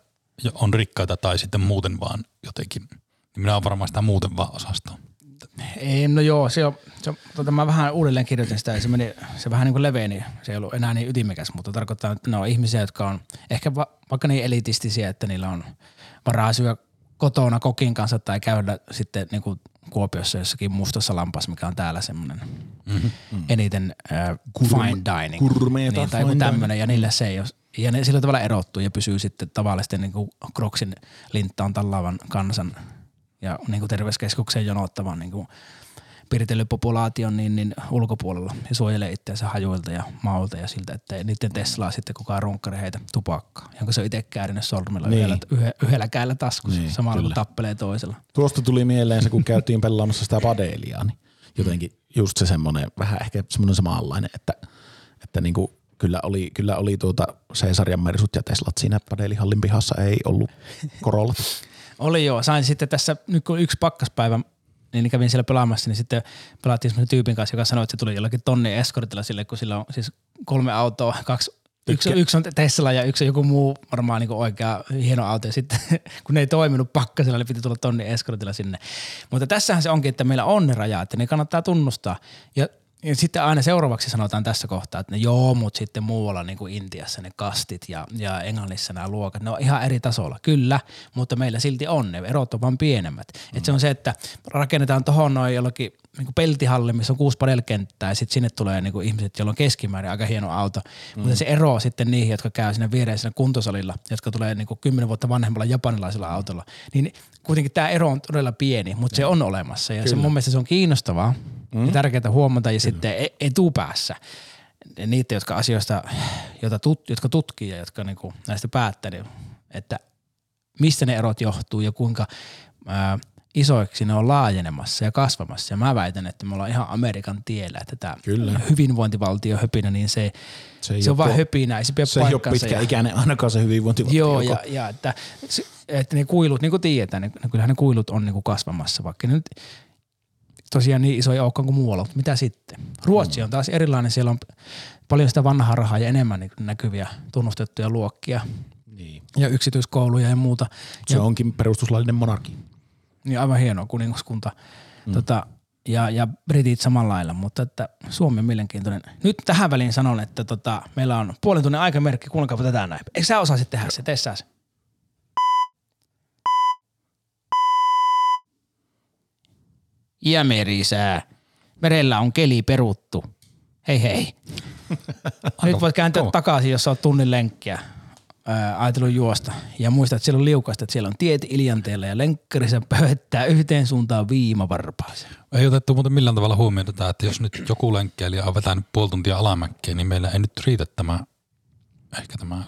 on rikkaita tai sitten muuten vaan jotenkin. Niin minä olen varmaan sitä muuten vaan osastoa. Ei, no joo, se on, se tota, mä vähän uudelleen kirjoitin sitä ja se, meni, se vähän niin kuin leveni. Se ei ollut enää niin ytimekäs, mutta tarkoittaa, että ne on ihmisiä, jotka on ehkä va, vaikka niin elitistisiä, että niillä on varaa syödä kotona kokin kanssa tai käydä sitten niin kuin Kuopiossa jossakin mustassa lampassa, mikä on täällä semmoinen mm-hmm. eniten äh, fine dining. gourmeta niin, tai joku tämmöinen, ja niille se ei ole. Ja ne sillä tavalla erottuu ja pysyy sitten tavallisesti niin kuin Kroksin linttaan tallaavan kansan ja niin kuin terveyskeskukseen jonottavan niin kuin piirtelypopulaation niin, niin ulkopuolella ja suojelee itseänsä hajuilta ja maulta ja siltä, että niiden Teslaa sitten kukaan runkkari heitä tupakkaa, jonka se on itse käärinyt sormella Niin. yhdellä, yhdellä kädellä taskussa, Niin, samalla kyllä. kun tappelee toisella. Tuosta tuli mieleen se, kun käytiin pelaamassa sitä padelia, niin jotenkin just se semmoinen, vähän ehkä semmoinen samanlainen, että, että niinku, kyllä oli, kyllä oli tuota Caesarian Mersut ja Teslat siinä paneelihallin pihassa, ei ollut korolla. Oli joo. Sain sitten tässä, nyt kun yksi pakkaspäivä, niin kävin siellä pelaamassa, niin sitten pelattiin semmoisen tyypin kanssa, joka sanoi, että se tuli jollakin tonni eskortilla sille, kun sillä on siis kolme autoa, kaksi Yksi, yksi on Tesla ja yksi on joku muu varmaan niin oikea hieno auto. Ja sitten kun ne ei toiminut pakkasella, niin piti tulla tonni eskortilla sinne. Mutta tässähän se onkin, että meillä on ne rajat, että ne kannattaa tunnustaa. Ja ja sitten aina seuraavaksi sanotaan tässä kohtaa, että ne joo, mutta sitten muualla niin kuin Intiassa ne kastit ja, ja Englannissa nämä luokat, ne on ihan eri tasolla. Kyllä, mutta meillä silti on, ne erot on vaan pienemmät. Mm. Et se on se, että rakennetaan tuohon noin jollakin niin kuin peltihalli, missä on kuusi padelkenttää ja sitten sinne tulee niin kuin ihmiset, joilla on keskimäärin aika hieno auto. Mm. Mutta se ero sitten niihin, jotka käy siinä viereisellä kuntosalilla, jotka tulee niin kuin kymmenen vuotta vanhemmalla japanilaisella autolla, niin kuitenkin tämä ero on todella pieni, mutta se on olemassa ja Kyllä. se mun mielestä se on kiinnostavaa mm. ja tärkeää huomata ja Kyllä. sitten e- etupäässä niitä, jotka asioista, joita tut, jotka tutkii ja jotka niin kuin näistä päättää, niin, että mistä ne erot johtuu ja kuinka ää, isoiksi ne on laajenemassa ja kasvamassa. Ja mä väitän, että me ollaan ihan Amerikan tiellä, että tämä Kyllä. hyvinvointivaltio höpinä, niin se, se, se on vain höpinä, ei se pidä Se ei ole pitkäikäinen ainakaan se hyvinvointivaltio. Joo, ja, ja että, että ne kuilut, niin kuin tiedetään, niin kyllähän ne kuilut on niin kuin kasvamassa, vaikka ne nyt tosiaan niin isoja olekaan kuin muualla, mutta mitä sitten? Ruotsi on taas erilainen, siellä on paljon sitä vanhaa rahaa ja enemmän niin näkyviä tunnustettuja luokkia niin. ja yksityiskouluja ja muuta. Se ja, onkin perustuslaillinen monarki. Niin aivan hieno kuningaskunta. Mm. Tota, ja, ja britit samalla lailla, mutta että Suomi on mielenkiintoinen. Nyt tähän väliin sanon, että tota, meillä on puolen tunnin aikamerkki, kuunnelkaapa tätä näin. Eikö sä osaisit tehdä se? Tee sä se. Ja merisää. Merellä on keli peruttu. Hei hei. Nyt voit kääntyä takaisin, jos oot tunnin lenkkiä ajatellut juosta. Ja muista, että siellä on liukasta, että siellä on tiet iljanteella ja lenkkarissa pöhöttää yhteen suuntaan viimavarpaaseen. Ei otettu muuten millään tavalla huomioon tätä, että jos nyt joku lenkkeilijä on vetänyt puoli tuntia alamäkkiä, niin meillä ei nyt riitä tämä, ehkä tämä,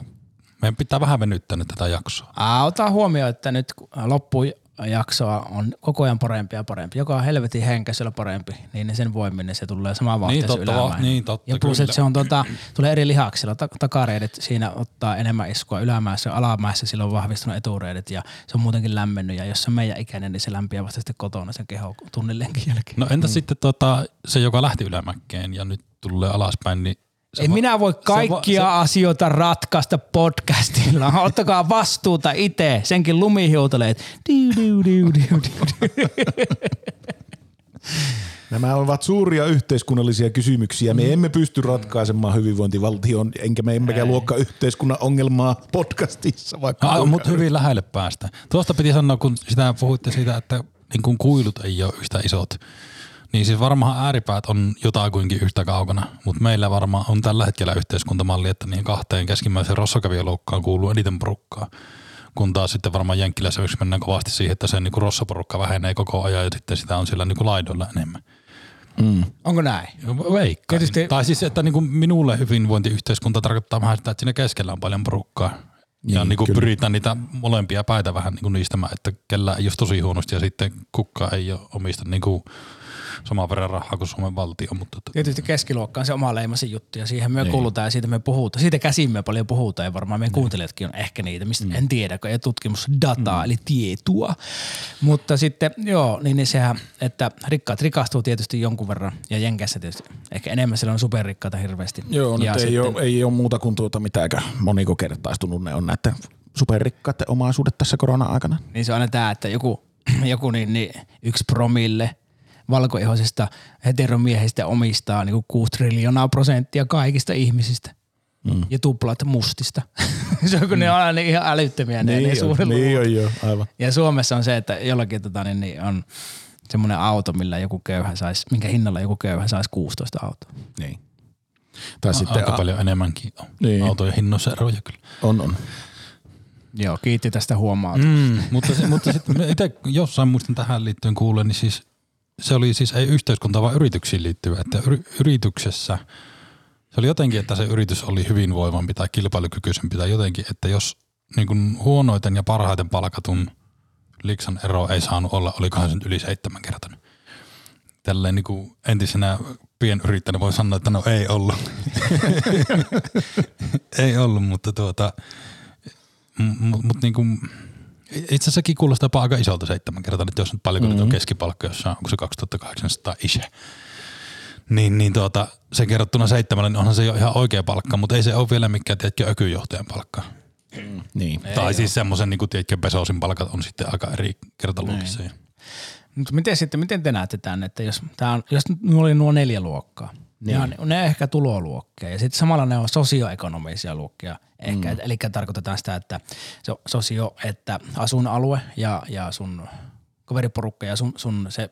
meidän pitää vähän venyttää nyt tätä jaksoa. Aa, ota huomioon, että nyt loppui jaksoa on koko ajan parempi ja parempi. Joka on helvetin henkäisellä parempi, niin sen voiminen se tulee samaan vauhtiin niin, totta, niin, totta, Ja plus, että se on tota, tulee eri lihaksilla. Takareidet siinä ottaa enemmän iskua ylämäessä, alamäessä sillä on vahvistunut etureidet ja se on muutenkin lämmennyt. Ja jos se on meidän ikäinen, niin se lämpiää vasta sitten kotona sen keho tunnin jälkeen. No entä mm. sitten tota, se, joka lähti ylämäkkeen ja nyt tulee alaspäin, niin se en va- minä voi kaikkia se va- se... asioita ratkaista podcastilla. Ottakaa vastuuta itse. Senkin lumihiutaleet. Nämä ovat suuria yhteiskunnallisia kysymyksiä. Me emme pysty ratkaisemaan hyvinvointivaltion, enkä me emmekä luokka yhteiskunnan ongelmaa podcastissa. Vaikka no, mutta hyvin lähelle päästä. Tuosta piti sanoa, kun sitä puhuitte siitä, että niin kun kuilut ei ole yhtä isot niin siis varmaan ääripäät on jotakuinkin yhtä kaukana, mutta meillä varmaan on tällä hetkellä yhteiskuntamalli, että niin kahteen keskimmäiseen rossokävijäloukkaan kuuluu eniten porukkaa. Kun taas sitten varmaan Jenkkilässä yksi mennään kovasti siihen, että se niin rossoporukka vähenee koko ajan ja sitten sitä on siellä niin laidoilla enemmän. Mm. Onko näin? Veikka. Tietysti... Tai siis, että niin kuin minulle hyvinvointiyhteiskunta tarkoittaa vähän sitä, että siinä keskellä on paljon porukkaa. Ja niin, niin kuin pyritään niitä molempia päitä vähän niin kuin niistämään, että kellä ei ole tosi huonosti ja sitten kukka ei ole omista niin kuin saman verran rahaa kuin Suomen valtio. Mutta tota- Tietysti keskiluokka on se oma leimasin juttu ja siihen me niin. kuulutaan ja siitä me puhutaan. Siitä käsin me paljon puhutaan ja varmaan meidän niin. kuuntelijatkin on ehkä niitä, mistä mm. en tiedä, kun ei tutkimusdataa mm. eli tietoa. Mutta sitten joo, niin, niin sehän, että rikkaat rikastuu tietysti jonkun verran ja Jenkessä tietysti ehkä enemmän siellä on superrikkaita hirveästi. Joo, ja sitten, ei, ole, ei ole muuta kuin tuota mitäänkö moniko kertaistunut ne on näiden superrikkaiden omaisuudet tässä korona-aikana. Niin se on aina tämä, että joku, joku niin, niin yksi promille – valkoihoisista heteromiehistä omistaa niin kuin 6 triljoonaa prosenttia kaikista ihmisistä. Mm. Ja tuplat mustista. se on kun mm. ne on aina ihan älyttömiä ne, niin ne suuret Niin on jo, aivan. Ja Suomessa on se, että jollakin tota, niin, niin on semmoinen auto, millä joku köyhä saisi, minkä hinnalla joku köyhä saisi 16 autoa. Niin. Tai no, sitten, aika a- paljon enemmänkin on niin. autojen hinnoissa eroja kyllä. On, on. Joo, kiitti tästä huomaat. Mm, mutta, se, mutta sitten itse jossain muistan tähän liittyen kuulen, niin siis se oli siis ei yhteiskunta, vaan yrityksiin liittyvä. Että yri, yrityksessä se oli jotenkin, että se yritys oli hyvinvoivampi tai kilpailukykyisempi tai jotenkin, että jos niin kuin huonoiten ja parhaiten palkatun liksan ero ei saanut olla, olikohan se nyt yli seitsemän kertaa. tälleen niin kuin entisenä pienyrittäjänä voi sanoa, että no ei ollut. ei ollut, mutta tuota, mutta mut niin kuin, itse asiassa kuulostaa jopa aika isolta seitsemän kertaa, että jos nyt paljon mm-hmm. on keskipalkka, jossa onko se 2800 ishe. Niin, niin tuota, se kerrottuna seitsemällä, niin onhan se jo ihan oikea palkka, mutta ei se ole vielä mikään, tiedätkö, ökyjohtajan palkka. Niin. Ei tai siis semmoisen, niin kuin, tiedätkö, Besosin palkat on sitten aika eri kertaluokissa. Mutta miten sitten, miten te näette tämän, että jos, tää on, jos nyt oli nuo neljä luokkaa, niin. Ne on, ne on ehkä tuloluokkia ja sitten samalla ne on sosioekonomisia luokkia ehkä, mm. eli tarkoitetaan sitä, että se sosio, että asun alue ja, ja sun kaveriporukka ja sun, sun se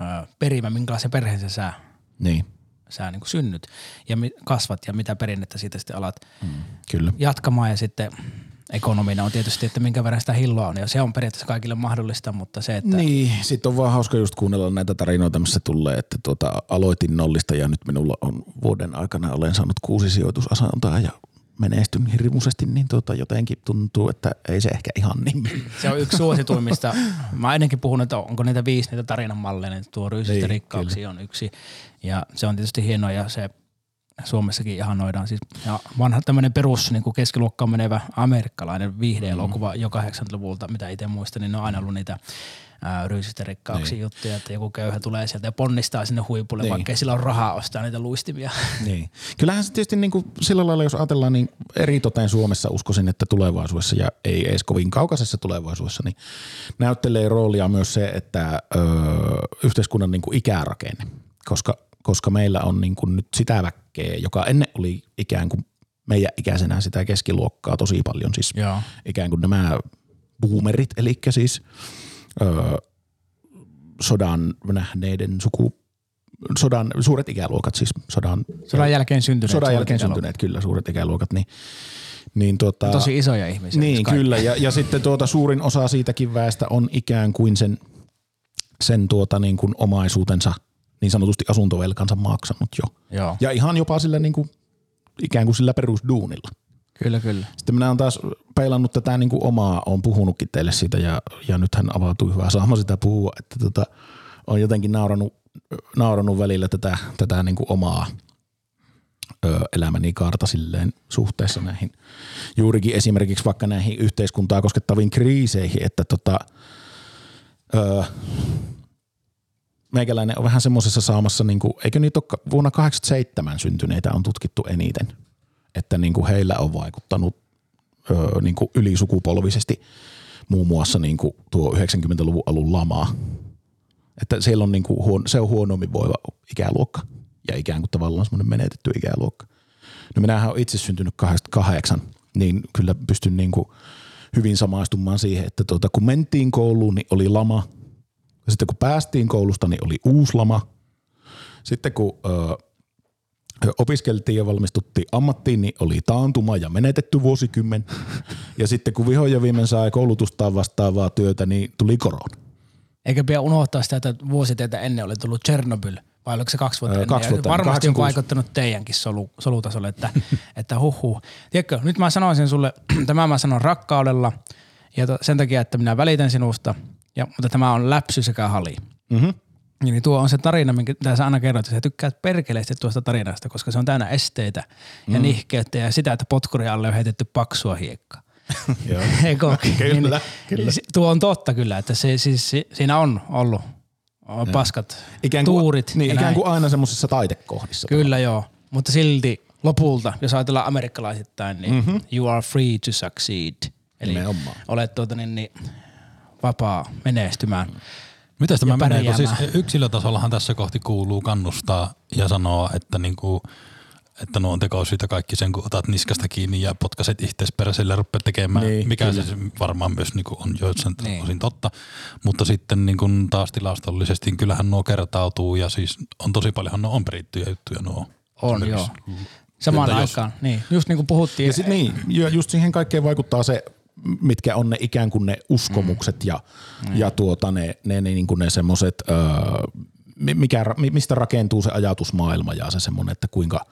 ö, perimä, minkälaisen perheen sä, Niin. sä niin synnyt ja kasvat ja mitä perinnettä siitä sitten alat Mm. Kyllä. jatkamaan ja sitten ekonomina on tietysti, että minkä verran sitä hilloa on ja se on periaatteessa kaikille mahdollista, mutta se, että Niin, sitten on vaan hauska just kuunnella näitä tarinoita, missä tulee, että tuota, aloitin nollista ja nyt minulla on vuoden aikana olen saanut kuusi sijoitusasantaa ja menestyn hirmuisesti, niin tuota, jotenkin tuntuu, että ei se ehkä ihan niin. Se on yksi suosituimmista. Mä oon ennenkin puhunut, että onko niitä viisi niitä tarinan malleja, niin tuo Ryysistä Niin, rikkauksia on yksi. Ja se on tietysti hienoa ja se Suomessakin ihanoidaan. Siis, ja vanha tämmöinen perus niin kuin keskiluokkaan menevä amerikkalainen viihdeelokuva mm. jo 80-luvulta, mitä itse muistan, niin ne on aina ollut niitä ryysistä rikkauksia niin. juttuja, että joku köyhä tulee sieltä ja ponnistaa sinne huipulle, niin. Vaikka sillä ole rahaa ostaa niitä luistimia. niin. Kyllähän se tietysti niin kuin sillä lailla, jos ajatellaan, niin eri toteen Suomessa uskoisin, että tulevaisuudessa ja ei edes kovin kaukaisessa tulevaisuudessa, niin näyttelee roolia myös se, että ö, yhteiskunnan niin kuin ikärakenne, koska, koska meillä on niin kuin nyt sitä väkkeä, joka ennen oli ikään kuin meidän ikäisenä sitä keskiluokkaa tosi paljon, siis Joo. ikään kuin nämä boomerit, eli siis ö, sodan nähneiden suku, sodan, suuret ikäluokat, siis sodan, Sodan jälkeen syntyneet. sodan jälkeen ikäluokat. syntyneet, kyllä suuret ikäluokat, niin, niin tuota, Tosi isoja ihmisiä. niin, siis kaikki. kyllä. Ja, ja sitten tuota, suurin osa siitäkin väestä on ikään kuin sen, sen tuota, niin kuin omaisuutensa, niin sanotusti asuntovelkansa maksanut jo. Joo, Ja ihan jopa sillä niin kuin, ikään kuin sillä perusduunilla. kyllä, kyllä. Sitten minä olen taas peilannut tätä niin kuin omaa, olen puhunutkin teille siitä ja, ja nythän avautui hyvä saama sitä puhua, että tota, on jotenkin nauranut, nauranut välillä tätä, tätä niin kuin omaa ö, elämäni kaarta silleen suhteessa näihin juurikin esimerkiksi vaikka näihin yhteiskuntaa koskettaviin kriiseihin, että tota, ö, meikäläinen on vähän semmoisessa saamassa, niin kuin, eikö niitä ole vuonna 87 syntyneitä on tutkittu eniten, että niin kuin heillä on vaikuttanut ö, niin kuin ylisukupolvisesti muun muassa niin kuin tuo 90-luvun alun lamaa. Että siellä on niin kuin huon, se on huonommin voiva ikäluokka ja ikään kuin tavallaan semmoinen menetetty ikäluokka. No minähän olen itse syntynyt 88, niin kyllä pystyn niin kuin hyvin samaistumaan siihen, että tuota, kun mentiin kouluun, niin oli lama. Ja sitten kun päästiin koulusta, niin oli uusi lama. Sitten kun ö, opiskeltiin ja valmistuttiin ammattiin, niin oli taantuma ja menetetty vuosikymmen. Ja sitten kun vihoin ja viimein sai koulutustaan vastaavaa työtä, niin tuli korona. Eikä pidä unohtaa sitä, että vuosi teitä ennen oli tullut Chernobyl, vai oliko se kaksi vuotta Öö, ennen? kaksi Ja vuotta ennen, Varmasti on 86. vaikuttanut teidänkin solu, solutasolle, että, että huhhuh. Tiedätkö, nyt mä sanoisin sulle, tämä mä sanon rakkaudella ja to, sen takia, että minä välitän sinusta, ja, mutta tämä on läpsy sekä hali. Mm-hmm. Niin tuo on se tarina, minkä mitä sä aina kerroit, että sä tykkäät perkeleesti tuosta tarinasta, koska se on täynnä esteitä ja Mm. nihkeyttä ja sitä, että potkuri alle on heitetty paksua hiekkaa. Joo. Eikö? Kyllä, niin, kyllä. se- Tuo on totta kyllä, että se, siis, si- siinä on ollut paskat Ikään kuin, tuurit. Niin, ikään kuin aina semmoisissa taitekohdissa. Kyllä joo, mutta silti lopulta, jos ajatellaan amerikkalaisittain, niin mm-hmm. you are free to succeed. Eli Nimenomaan. olet tuota, niin, niin, vapaa menestymään. Miten tämä menee? Kun siis yksilötasollahan tässä kohti kuuluu kannustaa ja sanoa, että niinku, että nuo on teko siitä kaikki sen, kun otat niskasta kiinni ja potkaset itseäsi peräsille ja rupeat tekemään, Niin, niin, mikä kyllä. se varmaan myös niinku on joissain Niin. niin. osin totta. Mutta sitten niinku taas tilastollisesti niin kyllähän nuo kertautuu ja siis on tosi paljonhan nuo on perittyjä juttuja nuo. On joo. Samaan Että jos- aikaan, niin. Just niin kuin puhuttiin. Ja sit, niin, ja just siihen kaikkeen vaikuttaa se, mitkä on ne ikään kuin ne uskomukset ja, ja tuota, ne, ne, ne, niin kuin ne semmoiset, öö, mikä, mistä rakentuu se ajatusmaailma ja se semmoinen, että kuinka,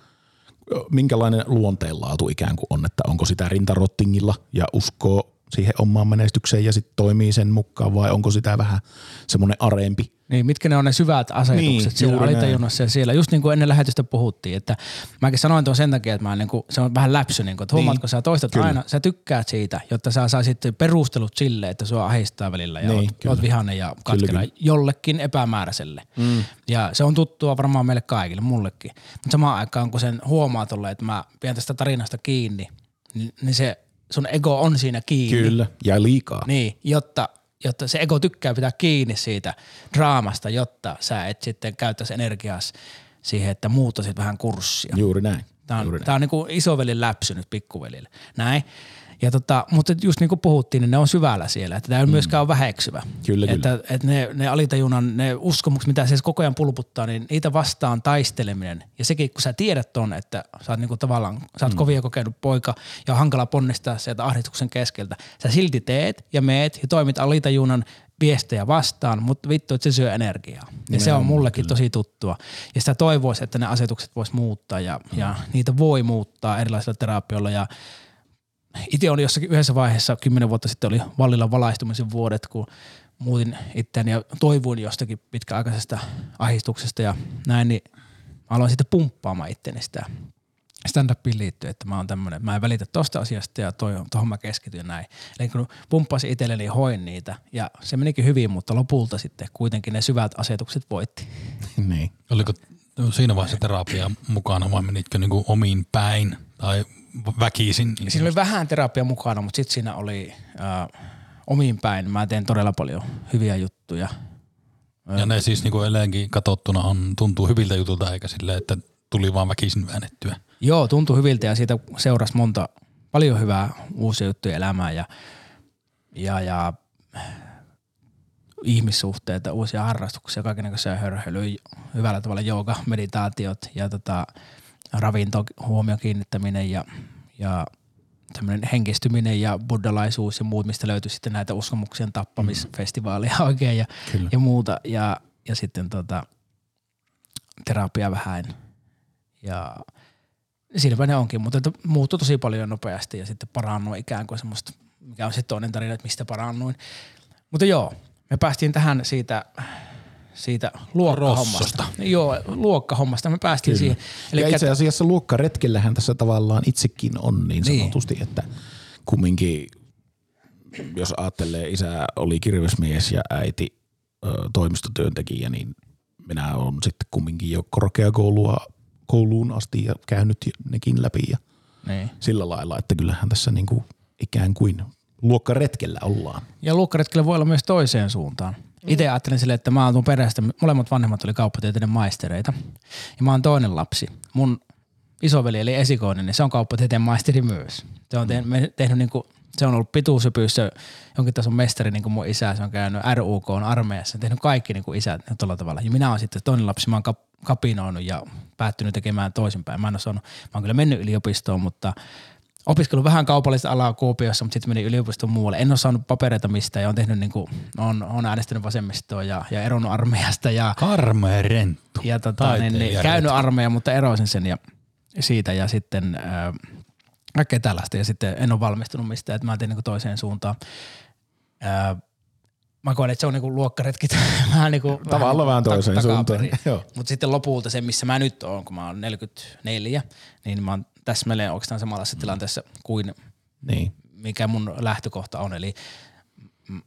minkälainen luonteenlaatu ikään kuin on, että onko sitä rintarottingilla ja uskoo siihen omaan menestykseen ja sitten toimii sen mukaan vai onko sitä vähän semmoinen arempi? Niin, mitkä ne on ne syvät asetukset Niin, siellä alitajunnassa ja siellä. Just niin kuin ennen lähetystä puhuttiin, että mäkin sanoin tuon sen takia, että mä niin kuin, se on vähän läpsy, niin kuin, että huomaatko sä toistat kyllä. aina, sä tykkäät siitä, jotta sä saisit perustelut sille, että sua ahistaa välillä ja Niin, oot, kyllä. oot vihainen ja katkera kyllä. jollekin epämääräiselle. Mm. Ja se on tuttua varmaan meille kaikille, mullekin. Mutta samaan aikaan, kun sen huomaa tolle, että mä pidän tästä tarinasta kiinni, niin, niin se sun ego on siinä kiinni. Kyllä. Ja liikaa. Niin, jotta, jotta se ego tykkää pitää kiinni siitä draamasta, jotta sä et sitten käyttäisi energiaa siihen, että muuttaisit vähän kurssia. Juuri näin. Tämä Juuri on, näin. on niinku isovelin läpsy nyt pikkuvelille. Näin. Ja tota, mutta just niin kuin puhuttiin, niin ne on syvällä siellä. Että tämä ei myöskään ole väheksyvä. Mm. Kyllä, kyllä. että, Että ne, ne alitajunnan, ne uskomukset, mitä se koko ajan pulputtaa, niin niitä vastaan taisteleminen. Ja sekin, kun sä tiedät ton, että sä oot niinku tavallaan, sä oot mm. kovia kokenut poika ja on hankala ponnistaa sieltä ahdistuksen keskeltä. Sä silti teet ja meet ja toimit alitajunnan viestejä vastaan, mutta vittu, että se syö energiaa. Ja se on mullekin tosi tuttua. Ja sitä toivoisi, että ne asetukset vois muuttaa ja, ja niitä voi muuttaa erilaisilla terapioilla ja itse oli jossakin yhdessä vaiheessa, kymmenen vuotta sitten oli vallilla valaistumisen vuodet, kun muutin itseäni ja toivuin jostakin pitkäaikaisesta ahdistuksesta ja näin, niin mä aloin sitten pumppaamaan itteni sitä stand-upiin liittyen, että mä oon tämmönen, mä en välitä tosta asiasta ja toi, tohon mä keskityn näin. Eli kun pumppasin itselleni, hoin niitä ja se menikin hyvin, mutta lopulta sitten kuitenkin ne syvät asetukset voitti. niin. Oliko siinä vaiheessa terapia mukana vai menitkö niinku omiin päin tai väkisin? Siinä oli vähän terapia mukana, mutta sitten siinä oli äh, omiin päin. Mä teen todella paljon hyviä juttuja. Ja ne siis niinku edelleenkin katsottuna on, tuntuu hyviltä jutulta eikä silleen, että tuli vaan väkisin väännettyä. Joo, tuntui hyviltä ja siitä seurasi monta, paljon hyvää uusia juttuja elämään ja, ja, ja ihmissuhteita, uusia harrastuksia, kaikenlaisia hörhöilyä, hyvällä tavalla jooga, meditaatiot ja tota, ravinto, huomion kiinnittäminen ja, ja tämmöinen henkistyminen ja buddhalaisuus ja muut, mistä löytyi sitten näitä uskomuksien tappamisfestivaaleja oikein ja, Kyllä. ja muuta. Ja, ja sitten tota, terapia vähän ja siinäpä ne onkin, mutta että muuttui tosi paljon nopeasti ja sitten parannuin ikään kuin semmoista, mikä on sitten toinen tarina, että mistä parannuin. Mutta joo, me päästiin tähän siitä, siitä luokkahommasta. Rossosta. Joo, luokkahommasta me päästiin siihen. ja itse asiassa luokkaretkellähän tässä tavallaan itsekin on niin Niin. sanotusti, että kumminkin, jos ajattelee, isä oli kirvesmies ja äiti ö, toimistotyöntekijä, niin minä olen sitten kumminkin jo korkeakoulua kouluun asti ja käynyt nekin läpi ja niin. sillä lailla, että kyllähän tässä niinku ikään kuin luokkaretkellä ollaan. Ja luokkaretkellä voi olla myös toiseen suuntaan. Itse ajattelin silleen, että mä oon perästä, molemmat vanhemmat oli kauppatieteiden maistereita. Ja mä oon toinen lapsi. Mun isoveli eli esikoinen, niin se on kauppatieteen maisteri myös. Se on me- tehnyt niinku, se on ollut pituushypyissä jonkin tason mestari, niin kuin mun isä, se on käynyt RUK on armeijassa, tehnyt kaikki niin kuin isät tuolla tavalla. Ja minä oon sitten toinen lapsi, mä oon kap- kapinoinut ja päättynyt tekemään toisinpäin. Mä en ole saanut, mä oon kyllä mennyt yliopistoon, mutta opiskellut vähän kaupallista alaa Kuopiossa, mutta sitten menin yliopiston muualle. En ole saanut papereita mistään ja on tehnyt niin kuin, on, on äänestänyt vasemmistoa ja, ja eronnut armeijasta ja, Karmea renttu. ja tota, niin, niin, käynyt armeijan, mutta erosin sen ja siitä ja sitten äh, kaikkea tällaista ja sitten en ole valmistunut mistään, että mä tein niin toiseen suuntaan. Äh, mä koen, että se on niinku luokkaretki vähän niinku Tavallaan vähän toiseen tak- suuntaan. Mutta sitten lopulta se, missä mä nyt oon, kun mä oon 44, niin mä oon täsmälleen oikeastaan samanlaisessa tilanteessa kuin Niin. mikä mun lähtökohta on. Eli mm,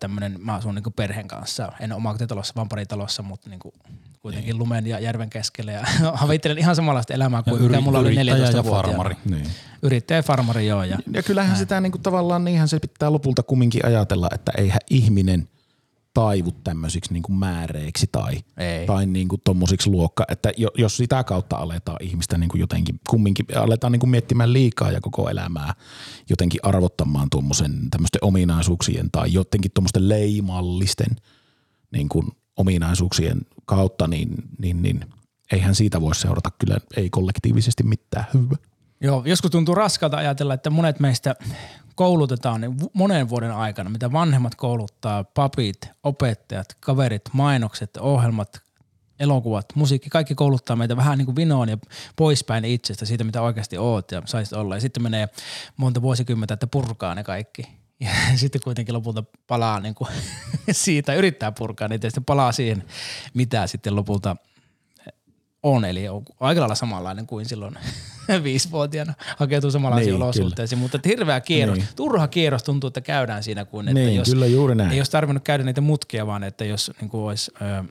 tämmönen, mä asun niinku perheen kanssa, en omakotitalossa, vaan paritalossa, mutta niinku kuitenkin lumen ja järven keskellä. Ja havittelen ihan samanlaista elämää kuin mikä mulla oli yrittäjä 14 ja farmari. niin. Yrittäjä ja farmari, joo. Ja, Ja kyllähän sitä niinku tavallaan niinhän se pitää lopulta kumminkin ajatella, että eihän ihminen taivu tämmöisiksi niinku määreiksi tai, Ei. tai niinku tommosiksi luokka, että jo- jos sitä kautta aletaan ihmistä niinku jotenkin kumminkin, aletaan niinku miettimään liikaa ja koko elämää jotenkin arvottamaan tuommoisen tämmöisten ominaisuuksien tai jotenkin tuommoisten leimallisten niin kuin ominaisuuksien kautta, niin, niin, niin eihän siitä voi seurata kyllä ei kollektiivisesti mitään hyvää. Joo, joskus tuntuu raskalta ajatella, että monet meistä koulutetaan niin monen vuoden aikana, mitä vanhemmat kouluttaa, papit, opettajat, kaverit, mainokset, ohjelmat, elokuvat, musiikki, kaikki kouluttaa meitä vähän niin kuin vinoon ja poispäin itsestä, siitä mitä oikeasti oot ja saisit olla. Ja sitten menee monta vuosikymmentä, että purkaa ne kaikki. Ja sitten kuitenkin lopulta palaa niin kuin siitä, yrittää purkaa niitä ja sitten palaa siihen, mitä sitten lopulta on. Eli on aika lailla samanlainen kuin silloin viisivuotiaana hakeutuu samanlaisiin Niin, olosuhteisiin. Mutta että hirveä kierros, Niin. turha kierros tuntuu, että käydään siinä kuin, että Niin, jos, kyllä juuri näin. ei olisi tarvinnut käydä niitä mutkia, vaan että jos niin kuin olisi, öö,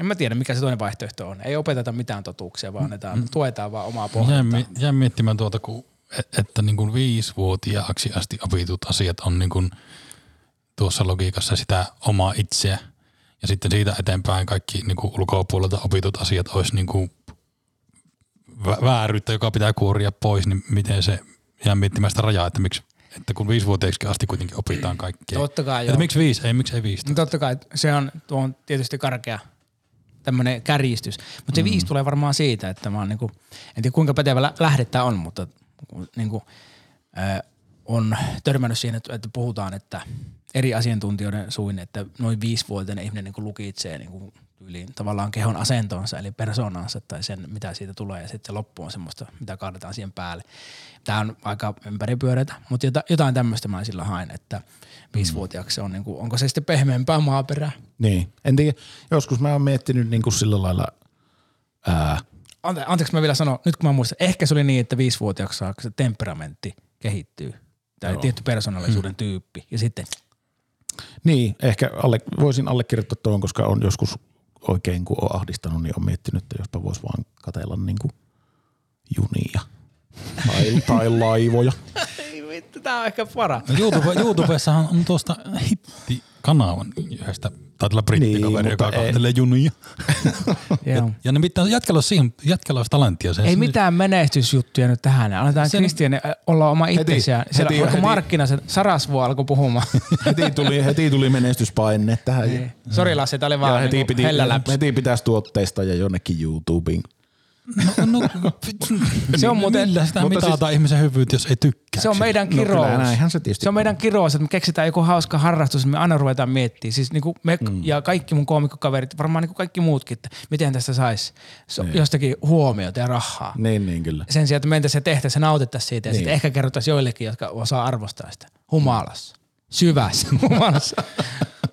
en mä tiedä mikä se toinen vaihtoehto on. Ei opeteta mitään totuuksia, vaan annetaan, tuetaan vaan omaa Jäin, mi- jäin miettimään tuota, kun, et- että niin kuin viisivuotiaaksi asti opitut asiat on niin kuin tuossa logiikassa sitä omaa itseä. Ja sitten siitä eteenpäin kaikki niin kuin ulkopuolelta opitut asiat olisi niin kuin vä- vääryyttä, joka pitää kuoria pois, niin miten se jää miettimään sitä rajaa, että miksi että kun viisivuotiaaksi asti kuitenkin opitaan kaikkea. Totta kai joo. Että miksi viisi? Ei, miksi ei viisi? No Totta kai, se on, tuo on tietysti karkea tämmöinen kärjistys. Mutta se mm. viisi tulee varmaan siitä, että mä oon niinku, en tiedä kuinka pätevä lä- lähde tää on, mutta niinku, äh, on törmännyt siihen, että, puhutaan, että eri asiantuntijoiden suin, että noin viisivuotiainen ihminen niinku lukitsee niinku tyyliin tavallaan kehon asentonsa, eli persoonansa tai sen, mitä siitä tulee, ja sitten se loppu on semmoista, mitä kaadetaan siihen päälle. Tämä on aika ympäripyöreitä, mutta jota, jotain tämmöistä mä sillä hain, että viisivuotiaaksi se on, niinku, onko se sitten pehmeämpää maaperää? Niin. En tiedä, joskus mä oon miettinyt niin kuin sillä lailla, ää, Ante, anteeksi mä vielä sanon, nyt kun mä muistan, ehkä se oli niin, että viisivuotiaaksi saakka se temperamentti kehittyy. Tai Joo. tietty persoonallisuuden tyyppi. Ja sitten, niin, ehkä alle, voisin allekirjoittaa tuon, koska on joskus oikein kun on ahdistanut, niin on miettinyt, että jospa voisi vaan katella niin kuin junia tai, tai laivoja. ei vittu, tää on ehkä para. No YouTube, YouTubessahan on tuosta hitti-kanavan yhdestä, tai tällä brittikaveri, Niin, joka kattelee junia. Joo. Ja ne pitää jätkällä siihen, jätkällä olisi talenttia. Se, Ei se- mitään menestysjuttuja nyt tähän. Aletaan Sen- Kristian olla oma itsensä. Siellä heti- alkoi heti- markkina, se Sarasvuo alkoi puhumaan. heti, tuli, heti tuli menestyspaine tähän. Niin. Sori Lassi, tää oli Ja vaan heti, niinku piti, heti pitäisi tuotteista ja jonnekin YouTubeen. No, no, Se on muuten- Millä sitä mutta mitataan ihmisen hyvyyttä, jos ei tykkää? Se on meidän No kyllä, kirous. näinhän se tietysti se on meidän kirous, että me keksitään joku hauska harrastus, me aina ruvetaan miettimään. Siis niinku me mm. ja kaikki mun koomikkokaverit, varmaan niinku kaikki muutkin, että miten tästä saisi so, jostakin huomiota ja rahaa. Niin, niin kyllä. Sen sijaan, että mentäisiin ja tehtäisiin ja nautittaisiin siitä ja Niin. sitten ehkä kerrottaisiin joillekin, jotka osaa arvostaa sitä. Humalassa. Syvässä humalassa.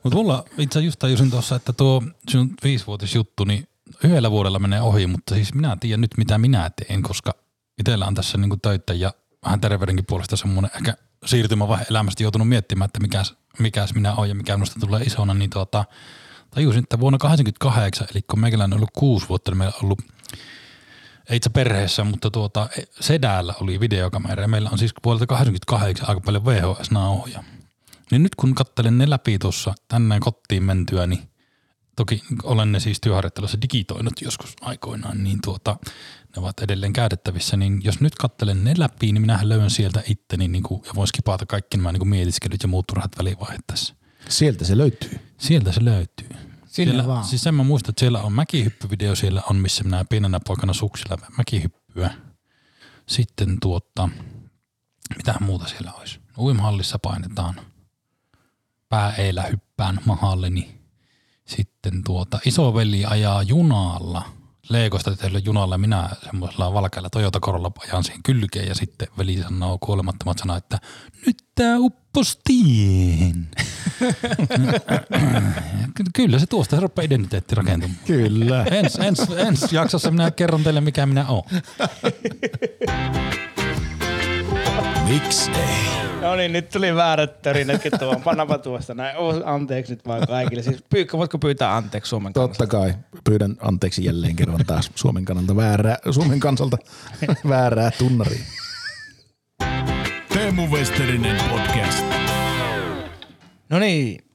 Mutta mulla itse just tajusin tuossa, että tuo sinun viisivuotisjuttu, niin yhdellä vuodella menee ohi, mutta siis minä tiedän nyt mitä minä teen, koska itsellä on tässä niinku töitä ja vähän terveydenkin puolesta semmoinen ehkä siirtymävaihe elämästä joutunut miettimään, että mikäs, mikäs minä olen ja mikä minusta tulee isona, niin tuota, tajusin, että vuonna 88, eli kun meikäläinen on ollut kuusi vuotta, niin meillä on ollut ei itse perheessä, mutta tuota, sedällä oli videokamera ja meillä on siis vuodelta 88 aika paljon VHS-nauhoja. Niin nyt kun kattelen ne läpi tuossa tänne kotiin mentyä, niin toki olen ne siis työharjoittelussa digitoinut joskus aikoinaan, niin tuota, ne ovat edelleen käytettävissä, niin jos nyt kattelen ne läpi, niin minähän löydän sieltä itteni niin kuin, ja voin skipata kaikki nämä niin kuin mietiskelyt ja muut turhat välivaiheet tässä. Sieltä se löytyy. Sieltä se löytyy. Sinne siellä, vaan. Siis sen mä muistan, että siellä on mäkihyppyvideo, siellä on missä minä pienenä poikana suksilla mäkihyppyä. Sitten tuota, mitä muuta siellä olisi? Uimhallissa painetaan pääeillä hyppään mahalleni. Sitten tuota, isoveli ajaa junalla. Leikosta tehdyllä junalla minä semmoisella valkealla Toyota Corolla ajan siihen kylkeen ja sitten veli sanoo kuolemattomat sanaa, että nyt tää uppos tien. Ky- Kyllä se tuosta se rupeaa identiteetti rakentumaan. Kyllä. Ens, ens, ens jaksossa minä kerron teille, mikä minä oon. Miksi ei? No niin, nyt tuli väärät törinätkin tuohon. Pannapa tuosta näin. Oh, anteeksi nyt vaan kaikille. Siis pyykkä, voitko pyytää anteeksi Suomen kanssa? Totta kai. Pyydän anteeksi jälleen kerran taas Suomen kannalta väärää, Suomen kansalta väärää tunnaria. Teemu Westerinen podcast. No niin,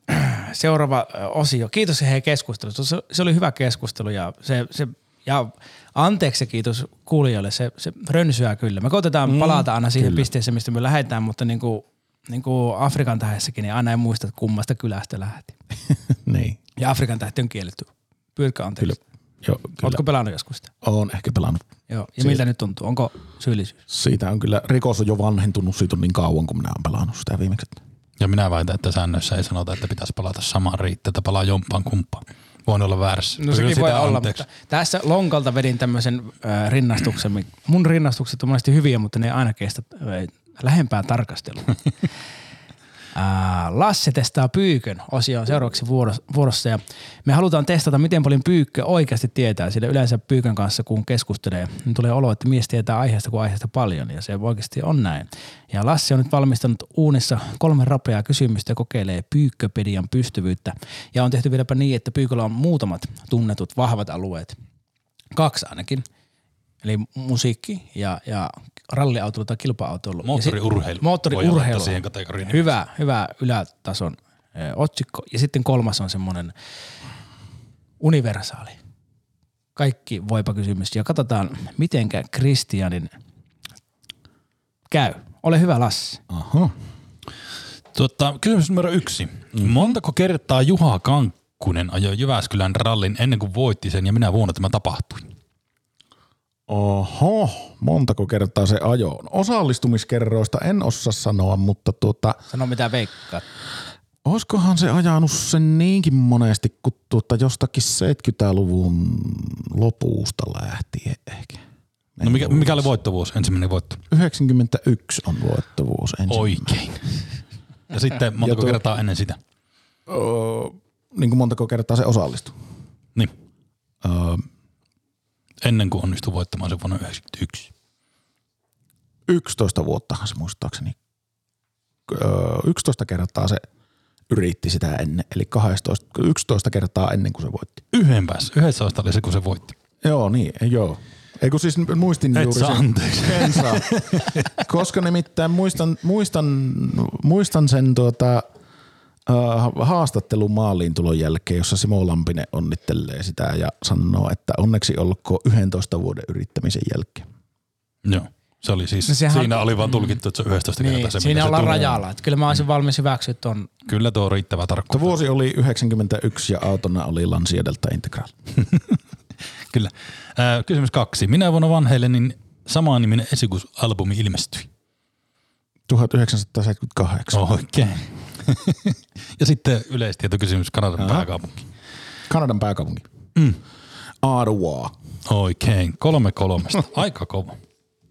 seuraava osio. Kiitos hei keskustelusta. Se, se oli hyvä keskustelu ja se, se ja anteeksi kiitos kuulijoille, se, se rönsyää kyllä. Me koitetaan mm, palata aina siihen kyllä. pisteeseen, mistä me lähdetään, mutta niin kuin, niin kuin Afrikan tähdessäkin, niin aina ei muista, että kummasta kylästä lähti. niin. Ja Afrikan tähti on kielletty. Pyydätkö anteeksi? Kyllä. Joo, kyllä. Oletko pelannut joskus sitä? Oon ehkä pelannut. Joo. Ja miltä nyt tuntuu? Onko syyllisyys? Siitä on kyllä, rikos on jo vanhentunut, siitä on niin kauan, kun minä olen pelannut sitä viimeksi. Ja minä väitän, että säännöissä ei sanota, että pitäisi palata samaan riittää, että palaa jompaan kumpaan. Voin olla väärässä. No sekin voi olla, anteeksi. mutta tässä lonkalta vedin tämmöisen äh, rinnastuksen. Mun rinnastukset on monesti hyviä, mutta ne ei aina kestä äh, lähempää tarkastelua. Lasse testaa pyykön osio on seuraavaksi vuoros- vuorossa ja me halutaan testata, miten paljon pyykkö oikeasti tietää, sillä yleensä pyykön kanssa kun keskustelee, niin tulee olo, että mies tietää aiheesta kuin aiheesta paljon ja se oikeasti on näin. Ja Lassi on nyt valmistanut uunissa kolme rapeaa kysymystä ja kokeilee pyykköpedian pystyvyyttä. Ja on tehty vieläpä niin, että pyyköllä on muutamat tunnetut vahvat alueet, kaksi ainakin, eli musiikki ja, ja ralliautoilu tai kilpa-autoilu. Moottoriurheilu. Sit- Moottoriurheilu. siihen kategoriin. Hyvä, hyvä ylätason ö, otsikko. Ja sitten kolmas on semmoinen universaali. Kaikki voipa kysymys. Ja katsotaan, mitenkä Kristianin käy. Ole hyvä Lassi. Aha. Tuota, kysymys numero yksi. Mm. Montako kertaa Juha Kankkunen ajoi Jyväskylän rallin ennen kuin voitti sen ja minä vuonna tämä tapahtui? Oho, montako kertaa se ajo on? Osallistumiskerroista en osaa sanoa, mutta tuota, Sano mitä veikkaat. olisikohan se ajanut sen niinkin monesti kuin tuota jostakin 70-luvun lopusta lähtien ehkä. No mikä, mikä oli voittovuosi, ensimmäinen voitto? 91 on voittovuosi ensimmäinen. Oikein. Ja sitten montako Ja tuo- kertaa ennen sitä? Öö, niin kuin montako kertaa se osallistui? Niin, Öö, ennen kuin onnistui voittamaan sen vuonna 1991. 11 vuottahan se muistaakseni. Öö, 11 kertaa se yritti sitä ennen, eli 12, 11 kertaa ennen kuin se voitti. Yhden päässä. 11 oli se, kun se voitti. Joo, niin, joo. Ei kun siis muistin Et juuri saa sen. anteeksi. En saa. Koska nimittäin muistan, muistan, muistan sen tuota, haastattelun maaliin tulon jälkeen, jossa Simo Lampinen onnittelee sitä ja sanoo, että onneksi olkoon 11 vuoden yrittämisen jälkeen. Joo. Se oli siis, No sehän- siinä oli vaan tulkittu, että se on 11 kertaa Niin, se, siinä se ollaan rajalla. Että kyllä mä olisin valmis hyväksyä ton. Kyllä tuo on riittävä tarkkuus. vuosi oli 91 ja autona oli Lancia Delta Integral. Kyllä. Äh, kysymys kaksi. Minä vuonna vanheille samaan niminen esikuusalbumi ilmestyi. 1978. Oikein. ja sitten yleistietokysymys Kanadan pääkaupunki. Kanadan pääkaupunki. Mm. Ottawa. Oikein. Kolme kolmesta. Aika kova.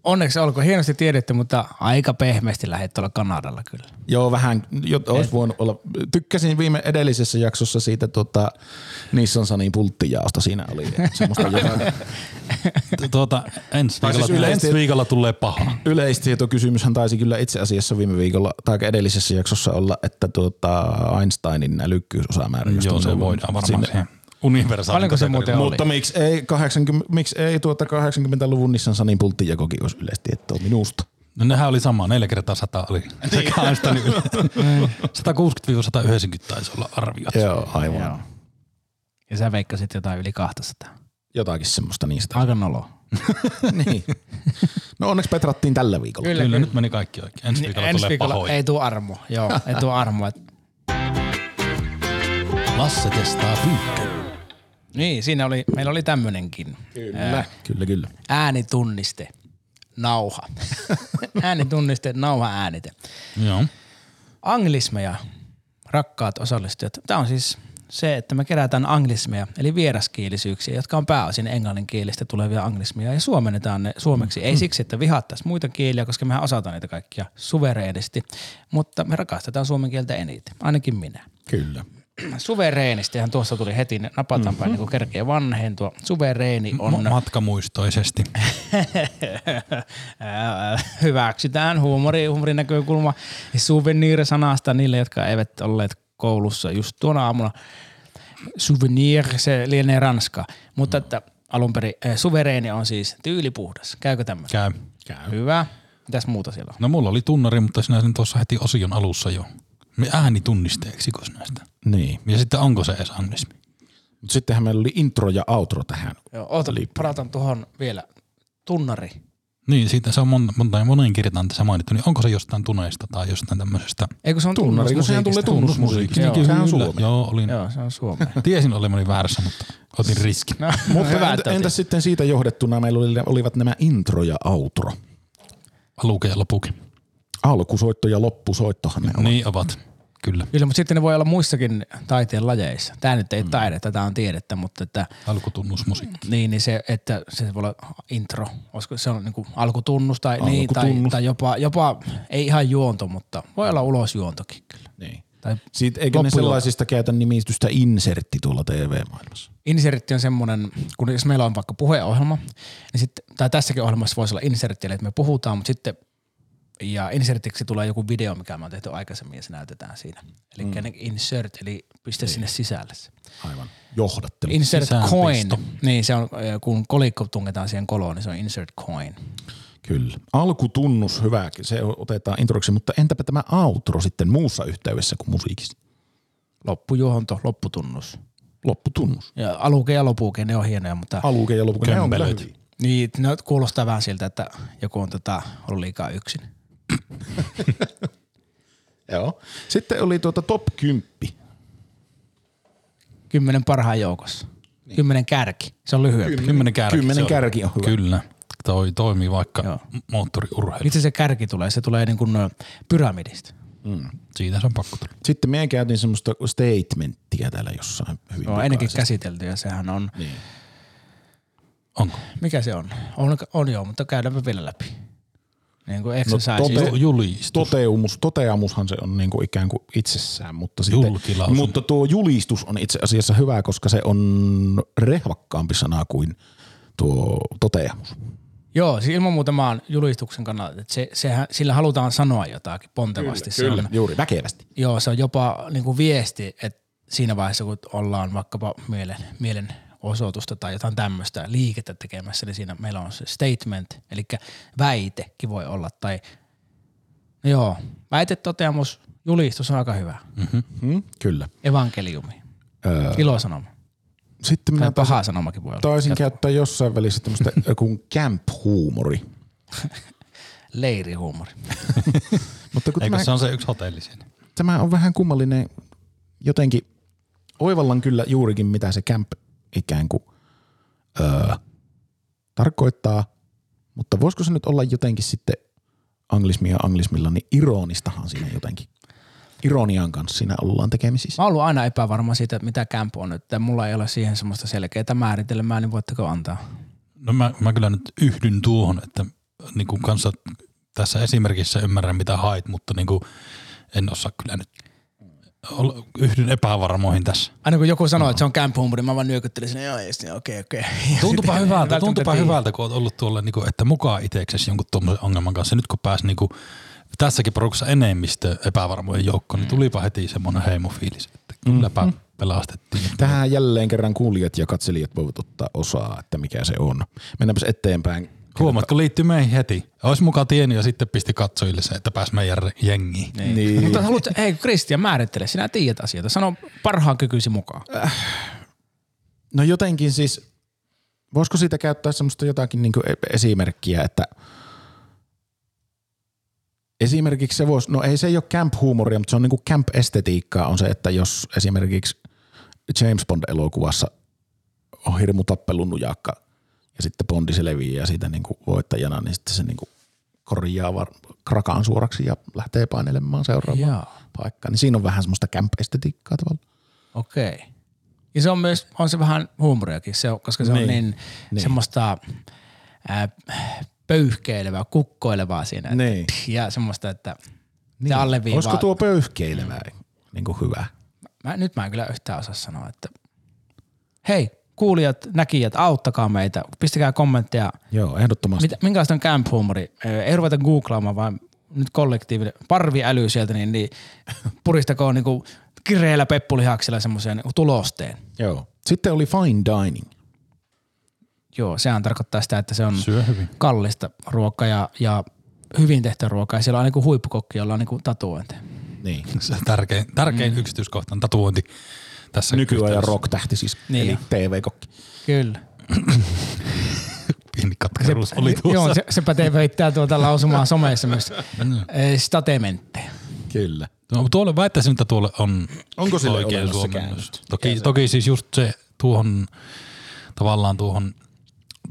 Onneksi olkoon hienosti tiedetty, mutta aika pehmeästi lähdet tuolla Kanadalla kyllä. Joo, vähän, jo, olisi voinut olla. Tykkäsin viime edellisessä jaksossa siitä tuota, Nissan Sunin pulttijaosta. Siinä oli semmoista jotain. Tu- Tuota, ensi, Tai viikolla, siis yleisesti- ensi viikolla tulee paha. Yleistietokysymyshän taisi kyllä itse asiassa viime viikolla tai edellisessä jaksossa olla, että tuota Einsteinin älykkyysosamäärä. jos Joo, on se voidaan varmaan sinne. siihen universaalin Paljonko se muuten oli? Mutta miksi ei, 80, miksi ei tuota 80-luvun Nissan Sunin pulttijakokin olisi yleistietoa minusta? No nehän oli sama, neljä kertaa sata oli. Yle. 160-190 taisi olla arviot. Joo, aivan. Joo. Ja sä veikkasit jotain yli 200. Jotakin semmoista niistä. Aika nolo. niin. No onneksi petrattiin tällä viikolla. Kyllä, Kyllä, nyt meni kaikki oikein. Ensi viikolla Ensi tulee viikolla pahoja. ei tuu armo. Joo, ei tuu armo. Lasse testaa pyykkä. Niin, siinä oli, meillä oli tämmönenkin. Kyllä, kyllä, kyllä. Äänitunniste. Nauha. Äänitunniste, nauha, äänite. Joo. Anglismeja, rakkaat osallistujat. Tämä on siis se, että me kerätään anglismeja, eli vieraskielisyyksiä, jotka on pääosin englanninkielistä tulevia anglismeja, ja suomennetaan ne suomeksi. Ei siksi, että vihattaisiin muita kieliä, koska mehän osataan niitä kaikkia suvereenisti, mutta me rakastetaan suomen kieltä eniten, ainakin minä. Kyllä. Suvereenistihan tuossa tuli heti napataan Mhm. päin, niin kuin kerkee vanhentua. Suvereeni on... Ma- matkamuistoisesti. Ää, hyväksytään huumori, huumorin näkökulma souvenir-sanasta niille, jotka eivät olleet koulussa just tuona aamuna. Souvenir, se lienee ranska, mutta että alun perin äh, suvereeni on siis tyylipuhdas. Käykö tämmöinen? Käy. Käy. Hyvä. Mitäs muuta siellä on? No mulla oli tunnari, mutta sinä sen tuossa heti osion alussa jo. Me ääni tunnisteeksi näistä. Niin. Ja sitten onko se edes anglismi? Mutta sittenhän meillä oli intro ja outro tähän. Joo, oota, parataan tuohon vielä. Tunnari. Niin, siitä se on monta, monta monen kirjaan tässä mainittu, niin onko se jostain tuneista tai jostain tämmöisestä? Eikö se on Tunnari, kun sehän tulee tunnusmusiikista? tunnusmusiikista. Joo. Sehän on suomi. Joo, olin, Joo, se on suomea. tiesin olevani väärässä, mutta otin riski. No, Mutta hyvä, entä, entäs sitten siitä johdettuna meillä oli, olivat nämä intro ja outro. Aluke ja lopuke. Alkusoitto ja loppusoittohan ne on. Niin ovat, kyllä. Kyllä, mutta sitten ne voi olla muissakin taiteen lajeissa. Tämä nyt ei mm. taidetta, tämä on tiedettä, mutta että, Alkutunnusmusiikki. niin, niin se, että se voi olla intro, olisiko se on niin kuin alkutunnus tai, niin, tai, Alkutunnus. tai jopa, jopa, ei ihan juonto, mutta voi olla ulosjuontokin kyllä. Niin. Tai Siitä, eikö ne sellaisista käytä nimitystä insertti tuolla TV-maailmassa? insertti on semmoinen, kun jos meillä on vaikka puheohjelma, niin sitten, tai tässäkin ohjelmassa voisi olla insertti, eli että me puhutaan, mutta sitten ja insertiksi tulee joku video, mikä me on tehty aikaisemmin ja se näytetään siinä. Eli mm. insert, eli pistä sinne sisälle. Aivan. Johdattelu. Insert coin, niin se on, kun kolikko tungetaan siihen koloon, niin se on insert coin. Kyllä. Alkutunnus, hyvä. Se otetaan introksi, mutta entäpä tämä outro sitten muussa yhteydessä kuin musiikissa? Loppujuonto, lopputunnus. Lopputunnus. Ja aluke ja lopuke, ne on hienoja, mutta Aluke ja lopuke. Ne on kyllä niin, ne kuulostaa vähän siltä, että joku on tota, ollut liikaa yksin. Joo. Sitten oli tuota top 10. Kymmenen parhaan joukossa. Niin. Kymmenen kärki. Se on lyhyempi. Kymmenen kärki. Kymmenen se on. kärki on hyvä. Kyllä. Toi toimii vaikka Joo. moottoriurheilu. Itse se kärki tulee, se tulee niin kuin pyramidista. Siitä se on pakko tulla. Sitten me käytiin semmoista statementtia täällä jossain hyvin Se on ennenkin käsitelty ja sehän on, Niin. Onko? mikä se on? On, on joo, mutta käydäänpä vielä läpi. Niin kuin No, exercise. tote- Ju- Julistus. Toteumus, toteamushan se on niinku ikään kuin itsessään, mutta, sitten, mutta tuo julistus on itse asiassa hyvä, koska se on rehvakkaampi sana kuin tuo toteamus. Joo, siis ilman muuta mä oon julistuksen kannalta, että se, sehän, sillä halutaan sanoa jotakin pontevasti. se on, juuri, väkevästi. Joo, se on jopa niin kuin viesti, että siinä vaiheessa, kun ollaan vaikkapa mielen, mielenosoitusta tai jotain tämmöistä liikettä tekemässä, niin siinä meillä on se statement, eli väitekin voi olla. Tai, no joo, väitetoteamus, julistus on aika hyvä. Hmm? Kyllä. Evankeliumi, Öö, ilosanoma. sitten minä taisin, paha sanomakin voi olla. taisin käyttää jossain välissä tämmöistä kuin camp-huumori. Leirihuumori. Mutta kun Eikö tämä, se on se yksi hotelli siinä? tämä on vähän kummallinen, jotenkin oivallan kyllä juurikin mitä se camp ikään kuin öö, tarkoittaa, mutta voisiko se nyt olla jotenkin sitten anglismia anglismilla, niin ironistahan siinä jotenkin. Ironian kanssa siinä ollaan tekemisissä. Mä oon ollut aina epävarma siitä, että mitä camp on nyt. Mulla ei ole siihen semmoista selkeää määritelmää, niin voitteko antaa? No mä, mä kyllä nyt yhdyn tuohon, että niin kuin kanssa tässä esimerkissä ymmärrän mitä hait, mutta niin kuin en osaa kyllä nyt yhdyn epävarmoihin tässä. Aina kun joku sanoo, että se on camp humori, mä vaan nyökyttelisin, joo, ja sitten okei, okei. Ja Tuntupa hyvältä, tuntupa hyvältä, kun olet ollut tuolla, niin kuin, että mukaan itseksesi jonkun tuommoisen ongelman kanssa. Nyt kun pääsi niin kuin, tässäkin porukassa enemmistö epävarmojen joukkoon, niin tulipa heti semmoinen heimofiilis, että kylläpä pelastettiin. Tähän jälleen kerran kuulijat ja katselijat voivat ottaa osaa, että mikä se on. Mennäänpäs eteenpäin. Huomaatko, liittyy meihin heti. Olisi mukaan tiennyt ja sitten pisti katsojille se, että pääsi meidän jengiin. Niin. Niin. Mutta haluat, hei Kristian, määrittele, sinä tiedät asioita. Sano parhaan kykysi mukaan. No jotenkin siis, voisiko siitä käyttää semmoista jotakin niin esimerkkiä, että esimerkiksi se voisi, no ei se ei ole camp-huumoria, mutta se on niin kuin camp-estetiikkaa on se, että jos esimerkiksi James Bond-elokuvassa on hirmu tappelun nujakka ja sitten Bondi selviää siitä niin kuin voittajana, niin sitten se niin kuin korjaa var- krakaan suoraksi ja lähtee painelemaan seuraavaan paikkaan. Niin siinä on vähän semmoista camp-estetiikkaa tavallaan. Okei. Ja se on myös, on se vähän huumoriakin, se on, koska se Niin. on niin, Niin. semmoista ää, pöyhkeilevää, kukkoilevaa siinä. että- Niin. Ja semmoista, että se alleviivaa. Olisiko tuo pöyhkeilevää niin kuin hyvä? Mä, nyt mä en kyllä yhtään osaa sanoa, että hei, kuulijat, näkijät, auttakaa meitä, pistäkää kommentteja. Joo, ehdottomasti. Mitä, minkälaista on camp humori? Ei ruveta googlaamaan, vaan nyt kollektiivinen parviäly sieltä, niin, niin puristakoon niinku kireellä peppulihaksilla semmoisen niinku tulosteen. Joo. Sitten oli fine dining. Joo, sehän tarkoittaa sitä, että se on kallista ruokaa ja, ja hyvin tehtyä ruokaa. Ja siellä on niinku huippukokki, jolla on niinku tatuointeja. Niin. Se tärkein, tärkein mm. yksityiskohta on tatuointi tässä Nykyajan rock-tähti siis, Niin. eli TV-kokki. Kyllä. Pieni katkeruus oli tuossa. Joo, se, se pätee veittää tuota lausumaa somessa myös. Eh, Statementteja. Kyllä. No, tuolle väittäisin, että tuolle on Onko sille oikein suomennus. Toki, toki siis just se tuohon, tavallaan tuohon,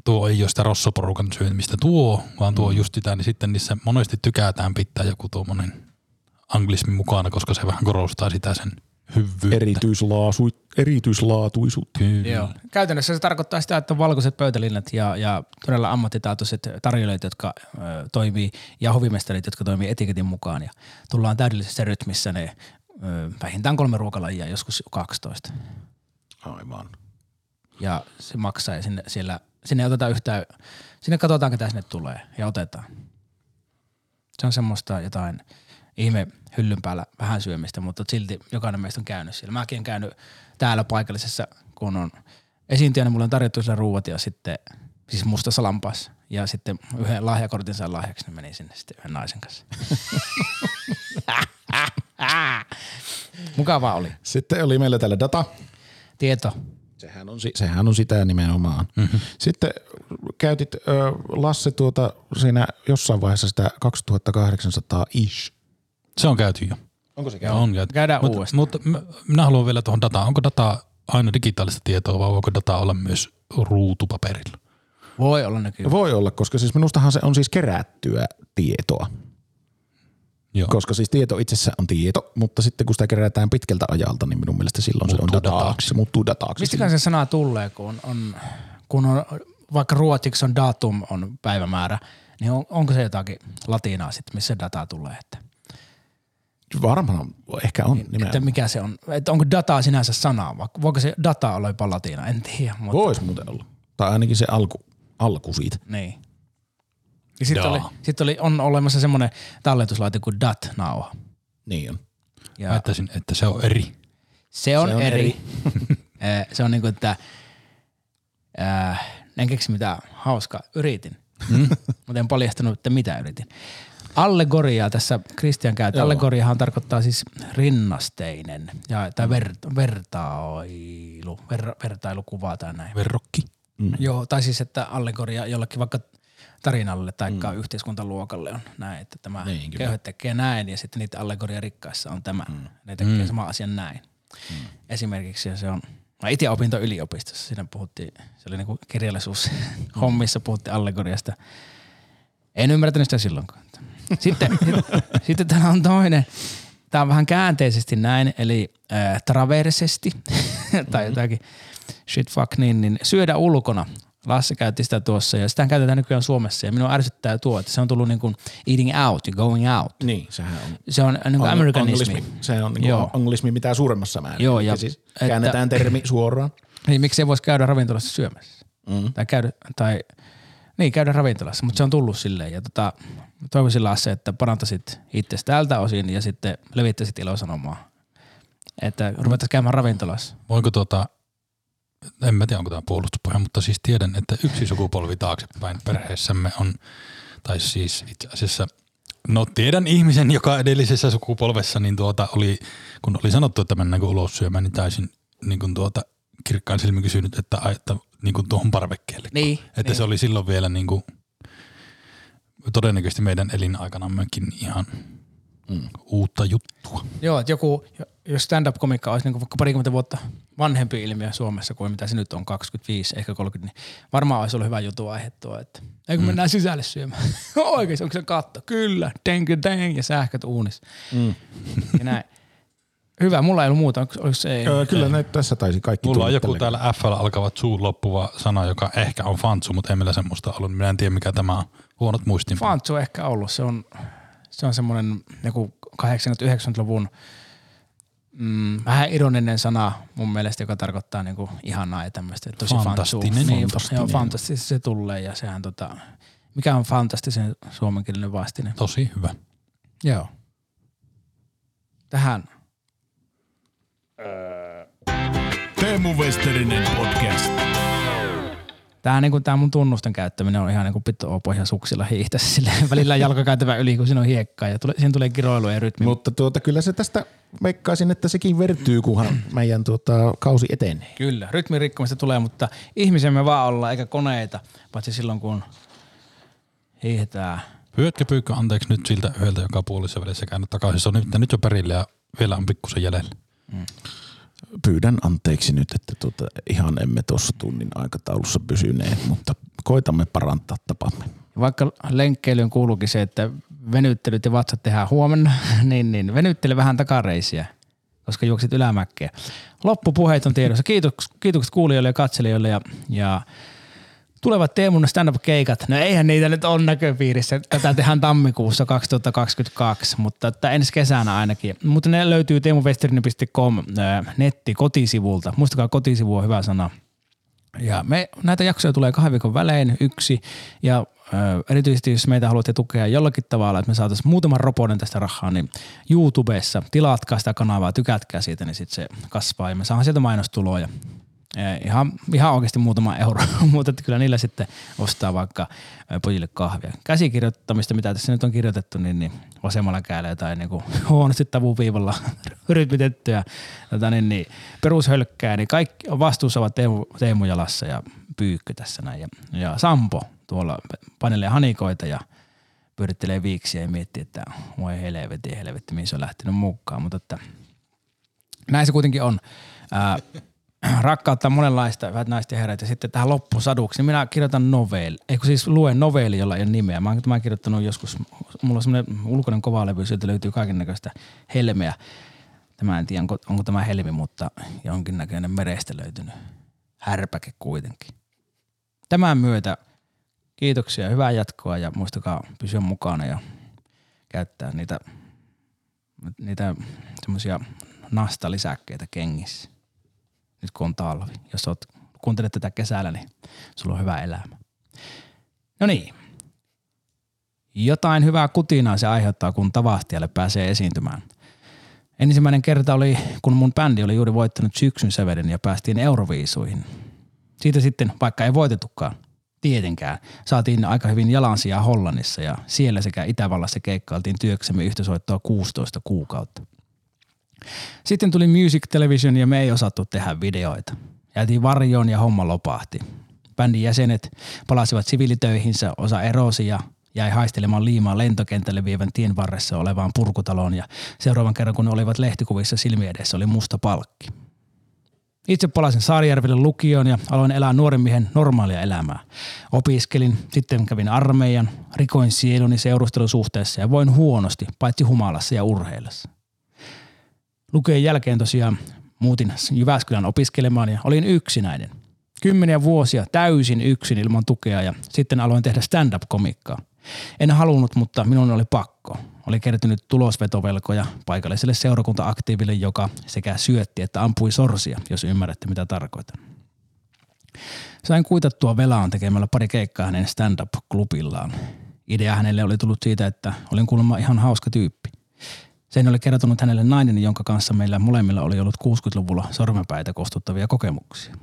tuo ei ole sitä rossoporukan syömistä tuo, vaan Mm. tuo just sitä, niin sitten niissä monesti tykätään pitää joku tuommoinen anglismi mukana, koska se vähän korostaa sitä sen hyvyyttä. Erityislaasu, erityislaatuisuutta. Kyllä. Joo. Käytännössä se tarkoittaa sitä, että on valkoiset pöytälinnat ja, ja todella ammattitaitoiset tarjoilijat, jotka ö, toimii, ja hovimestarit, jotka toimii etiketin mukaan. Ja tullaan täydellisessä rytmissä ne ö, vähintään kolme ruokalajia, joskus 12. Aivan. Ja se maksaa ja sinne, siellä, sinne ei oteta yhtään, sinne katsotaan ketä sinne tulee ja otetaan. Se on semmoista jotain ihme hyllyn päällä vähän syömistä, mutta silti jokainen meistä on käynyt siellä. Mäkin olen käynyt täällä paikallisessa, kun on esiintyjänä, mulle on tarjottu siellä ruuat ja sitten, siis mustassa lampaassa. Ja sitten yhden lahjakortin sain lahjaksi, niin menin sinne sitten yhden naisen kanssa. Mukavaa oli. Sitten oli meillä täällä data. Tieto. Sehän on, si- sehän on sitä nimenomaan. Mm-hmm. Sitten käytit Lasse tuota siinä jossain vaiheessa sitä 2800 ish. Se on käyty jo. Onko se Joo, on käyty. Käydään Mut, uudestaan. Mutta minä haluan vielä tuohon dataan. Onko data aina digitaalista tietoa vai voiko data olla myös ruutupaperilla? Voi olla nykyään. Voi olla, koska siis minustahan se on siis kerättyä tietoa. Joo. Koska siis tieto itsessään on tieto, mutta sitten kun sitä kerätään pitkältä ajalta, niin minun mielestä silloin Muuttuu se on dataa. dataaksi. Se muuttuu dataaksi. Mistäkään se sana tulee, kun on, on, kun on vaikka ruotsiksi on datum on päivämäärä, niin on, onko se jotakin latinaa sitten, missä data tulee? Että, Varmaan ehkä on nimenomaan. että mikä se on, että onko data sinänsä sana, vai voiko se data olla jopa latina, en tiedä. Mutta, Voisi muuten olla. Tai ainakin se alku, alku siitä. Niin. Ja sitten oli, sit oli, on olemassa semmoinen talletuslaite kuin DAT-nauha. Niin on. Ja Väittäisin, että se on eri. se on, Se on eri. eri. Eh, se on niinku, että äh, en keksi mitään hauskaa. Yritin. Hmm? Mutta en paljastanut, että mitä yritin. Allegoriaa tässä Christian käyttää. Joo. Allegoriahan tarkoittaa siis rinnasteinen ja, tai ver, vertailu, ver, vertailukuva tai näin. Verrokki. Mm. Joo, tai siis että allegoria jollekin vaikka tarinalle tai mm. yhteiskuntaluokalle on näin, että tämä Niin, köyhät tekee näin ja sitten niitä allegoria rikkaissa on tämä. Mm. Ne tekee mm. sama asian näin. Mm. Esimerkiksi se on, mä itse opin tuon yliopistossa, siinä puhuttiin, se oli niinku kirjallisuus hommissa puhuttiin allegoriasta. En ymmärtänyt sitä silloinkaan. Sitten, sitten, sitten täällä on toinen, tämä on vähän käänteisesti näin, eli äh, traversesti tai jotakin shit fuck niin, niin syödä ulkona. Lasse käytti sitä tuossa ja sitä käytetään nykyään Suomessa ja minua ärsyttää tuo, että se on tullut niin kuin eating out ja going out. Niin, sehän on. Se on niin kuin amerikanismi. anglismi. Se on niin Joo. kuin anglismi mitä suuremmassa määrin. Joo, ja Eli siis että- käännetään termi suoraan. Niin miksi ei voisi käydä ravintolassa syömässä? Mm. Tai käydä, tai niin käydä ravintolassa, mutta se on tullut silleen. Ja tota, toivoisin Lasse, että parantaisit itse tältä osin ja sitten levittäisit ilosanomaa. Että ruvettaisiin käymään ravintolassa. Voinko tuota, en mä tiedä onko tämä puolustuspuhe, mutta siis tiedän, että yksi sukupolvi taaksepäin perheessämme on, tai siis itse asiassa, no tiedän ihmisen, joka edellisessä sukupolvessa, niin tuota oli, kun oli sanottu, että mennäänkö ulos syömään, niin taisin niin kuin tuota, kirkkaan silmin kysynyt, että, että niin kuin tuohon parvekkeelle. Niin. Että niin. se oli silloin vielä niin kuin, todennäköisesti meidän elinaikanaammekin ihan mm. uutta juttua. Joo, että joku, jos stand-up-komikka olisi niin vaikka parikymmentä vuotta vanhempi ilmiö Suomessa kuin mitä se nyt on, 25, ehkä 30, niin varmaan olisi ollut hyvä jutu aihe tuo, että eikö mennään sisälle syömään. Oikeasti, onko se katto? Kyllä, deng, deng, ja sähköt uunissa. Mm. Ja näin. Hyvä, mulla ei ollut muuta. Onko, onko se, Öö, kyllä ne tässä taisi kaikki Mulla on joku tällä täällä F alkava suun loppuva sana, joka ehkä on fantsu, mutta ei meillä semmoista ollut. Minä en tiedä, mikä tämä on. Huonot muistin. Fantsu on ehkä ollut. Se on, se on semmoinen joku 80-90-luvun mm, vähän ironinen sana mun mielestä, joka tarkoittaa niinku ihanaa ja tämmöistä. Tosi Fantastinen. Fantsu. Niin, Fantastinen. Joo, fantastisesti se tulee ja sehän tota, mikä on fantastisen suomenkielinen vastine? Tosi hyvä. Joo. Tähän. Teemu Westerinen podcast. Tää, niinku, tää mun tunnusten käyttäminen on ihan niinku pitto pohja suksilla hiihtä sille välillä jalkakäytävä yli, kun siinä on hiekkaa ja tule, siinä tulee kiroilu ja rytmi. Mutta tuota, kyllä se tästä veikkaisin, että sekin vertyy, kunhan meidän tuota, kausi etenee. Kyllä, rytmin rikkomista tulee, mutta ihmisemme vaan olla eikä koneita, paitsi silloin kun hiihetään. Pyydätkö pyykkö anteeksi nyt siltä yhdeltä, joka puolissa välissä käynyt takaisin. Se on nyt, nyt jo perille ja vielä on pikkusen jäljellä. Pyydän anteeksi nyt, että tuota, ihan emme tuossa tunnin aikataulussa pysyneet, mutta koitamme parantaa tapamme. Vaikka lenkkeilyyn kuuluukin se, että venyttelyt ja vatsat tehdään huomenna, niin, niin venyttele vähän takareisiä, koska juoksit ylämäkkeä. Loppupuheet on tiedossa. Kiitokset kuulijoille ja katselijoille ja, ja Tulevat Teemun stand-up-keikat, no eihän niitä nyt on näköpiirissä. Tätä tehdään tammikuussa 2022, mutta että ensi kesänä ainakin. Mutta ne löytyy teemuvesterinen.com netti kotisivulta. Muistakaa kotisivu on hyvä sana. Ja me, näitä jaksoja tulee kahden viikon välein yksi ja erityisesti jos meitä haluatte tukea jollakin tavalla, että me saataisiin muutaman roponen tästä rahaa, niin YouTubessa tilatkaa sitä kanavaa, tykätkää siitä, niin sitten se kasvaa ja me saadaan sieltä mainostuloja. Eh, Ihan, ihan oikeasti muutama euro, mutta että kyllä niillä sitten ostaa vaikka ö, pojille kahvia. Käsikirjoittamista, mitä tässä nyt on kirjoitettu, niin, niin vasemmalla kädellä jotain niin kuin huonosti tavuviivalla rytmitettyä tota, niin, niin, perushölkkää, niin kaikki vastuussa ovat Teemu, Teemu Jalassa ja Pyykkö tässä näin. Ja, ja Sampo tuolla panelee hanikoita ja pyörittelee viiksiä ja miettii, että voi helvetti, helvetti, mihin se on lähtenyt mukaan. Mutta että näin se kuitenkin on. Ää, rakkautta on monenlaista, hyvät naiset ja herrat. Ja sitten tähän loppusaduksi, niin minä kirjoitan novelli, eikö siis luen novelli, jolla ei ole nimeä. Mä oon tämän kirjoittanut joskus, mulla on semmoinen ulkoinen kovalevy, sieltä löytyy kaiken näköistä helmeä. Tämä en tiedä, onko, onko tämä helmi, mutta jonkinnäköinen merestä löytynyt härpäke kuitenkin. Tämän myötä kiitoksia, hyvää jatkoa ja muistakaa pysyä mukana ja käyttää niitä, niitä semmoisia nastalisäkkeitä kengissä nyt kun on talvi. Jos oot, kuuntelet tätä kesällä, niin sulla on hyvä elämä. No niin. Jotain hyvää kutinaa se aiheuttaa, kun Tavastialle pääsee esiintymään. Ensimmäinen kerta oli, kun mun bändi oli juuri voittanut syksyn sävelen ja päästiin Euroviisuihin. Siitä sitten, vaikka ei voitetukaan, tietenkään, saatiin aika hyvin jalansijaa Hollannissa ja siellä sekä Itävallassa keikkailtiin työksemme yhtä soittoa 16 kuukautta. Sitten tuli Music Television ja me ei osattu tehdä videoita. Jäätiin varjoon ja homma lopahti. Bändin jäsenet palasivat siviilitöihinsä, osa erosi ja jäi haistelemaan liimaa lentokentälle vievän tien varressa olevaan purkutaloon ja seuraavan kerran kun ne olivat lehtikuvissa silmi edessä oli musta palkki. Itse palasin Saarijärvelle lukioon ja aloin elää nuoren miehen normaalia elämää. Opiskelin, sitten kävin armeijan, rikoin sieluni seurustelusuhteessa ja voin huonosti, paitsi humalassa ja urheilassa. Lukeen jälkeen tosiaan muutin Jyväskylän opiskelemaan ja olin yksinäinen. Kymmeniä vuosia täysin yksin ilman tukea ja sitten aloin tehdä stand-up-komikkaa. En halunnut, mutta minun oli pakko. Oli kertynyt tulosvetovelkoja paikalliselle seurakunta-aktiiville, joka sekä syötti että ampui sorsia, jos ymmärrätte mitä tarkoitan. Sain kuitattua velaan tekemällä pari keikkaa hänen stand-up-klubillaan. Idea hänelle oli tullut siitä, että olin kuulemma ihan hauska tyyppi. Sen oli kertonut hänelle nainen, jonka kanssa meillä molemmilla oli ollut 60-luvulla sormenpäitä kostuttavia kokemuksia.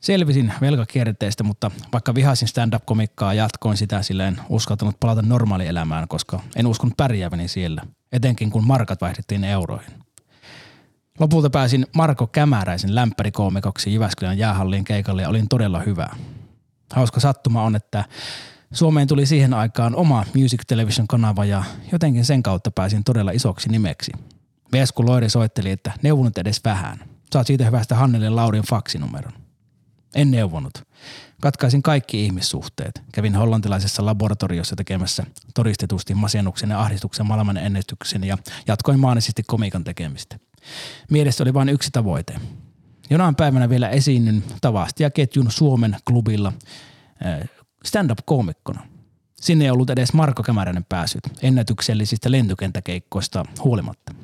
Selvisin velkakierteestä, mutta vaikka vihasin stand-up-komikkaa, jatkoin sitä sillä en uskaltanut palata normaalielämään, koska en uskonut pärjääväni siellä, etenkin kun markat vaihdettiin euroihin. Lopulta pääsin Marko Kämäräisen lämpärikoomikoksi Jyväskylän jäähalliin keikalle ja olin todella hyvä. Hauska sattuma on, että Suomeen tuli siihen aikaan oma Music Television-kanava ja jotenkin sen kautta pääsin todella isoksi nimeksi. Vesku Loiri soitteli, että neuvonut edes vähän. Saat siitä hyvästä Hannelle Laurin faksinumeron. En neuvonut. Katkaisin kaikki ihmissuhteet. Kävin hollantilaisessa laboratoriossa tekemässä todistetusti masennuksen ja ahdistuksen maailman ennätyksen ja jatkoin maanisesti komikan tekemistä. Mielessä oli vain yksi tavoite. Jonain päivänä vielä esiinnyn Tavastia ketjun Suomen klubilla eh, stand-up-koomikkona. Sinne ei ollut edes Marko Kämäräinen päässyt ennätyksellisistä lentokenttäkeikkoista huolimatta.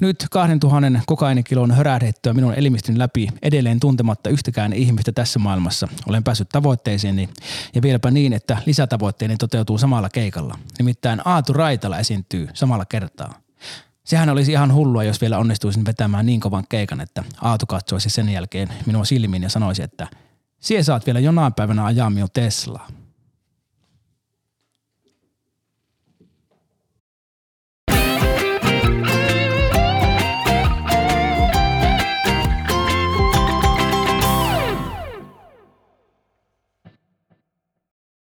Nyt 2000 kokainikilon hörähdettyä minun elimistin läpi edelleen tuntematta yhtäkään ihmistä tässä maailmassa. Olen päässyt tavoitteisiini ja vieläpä niin, että lisätavoitteeni toteutuu samalla keikalla. Nimittäin Aatu Raitala esiintyy samalla kertaa. Sehän olisi ihan hullua, jos vielä onnistuisin vetämään niin kovan keikan, että Aatu katsoisi sen jälkeen minua silmiin ja sanoisi, että – Sie saat vielä jonain päivänä ajaa minun Teslaa.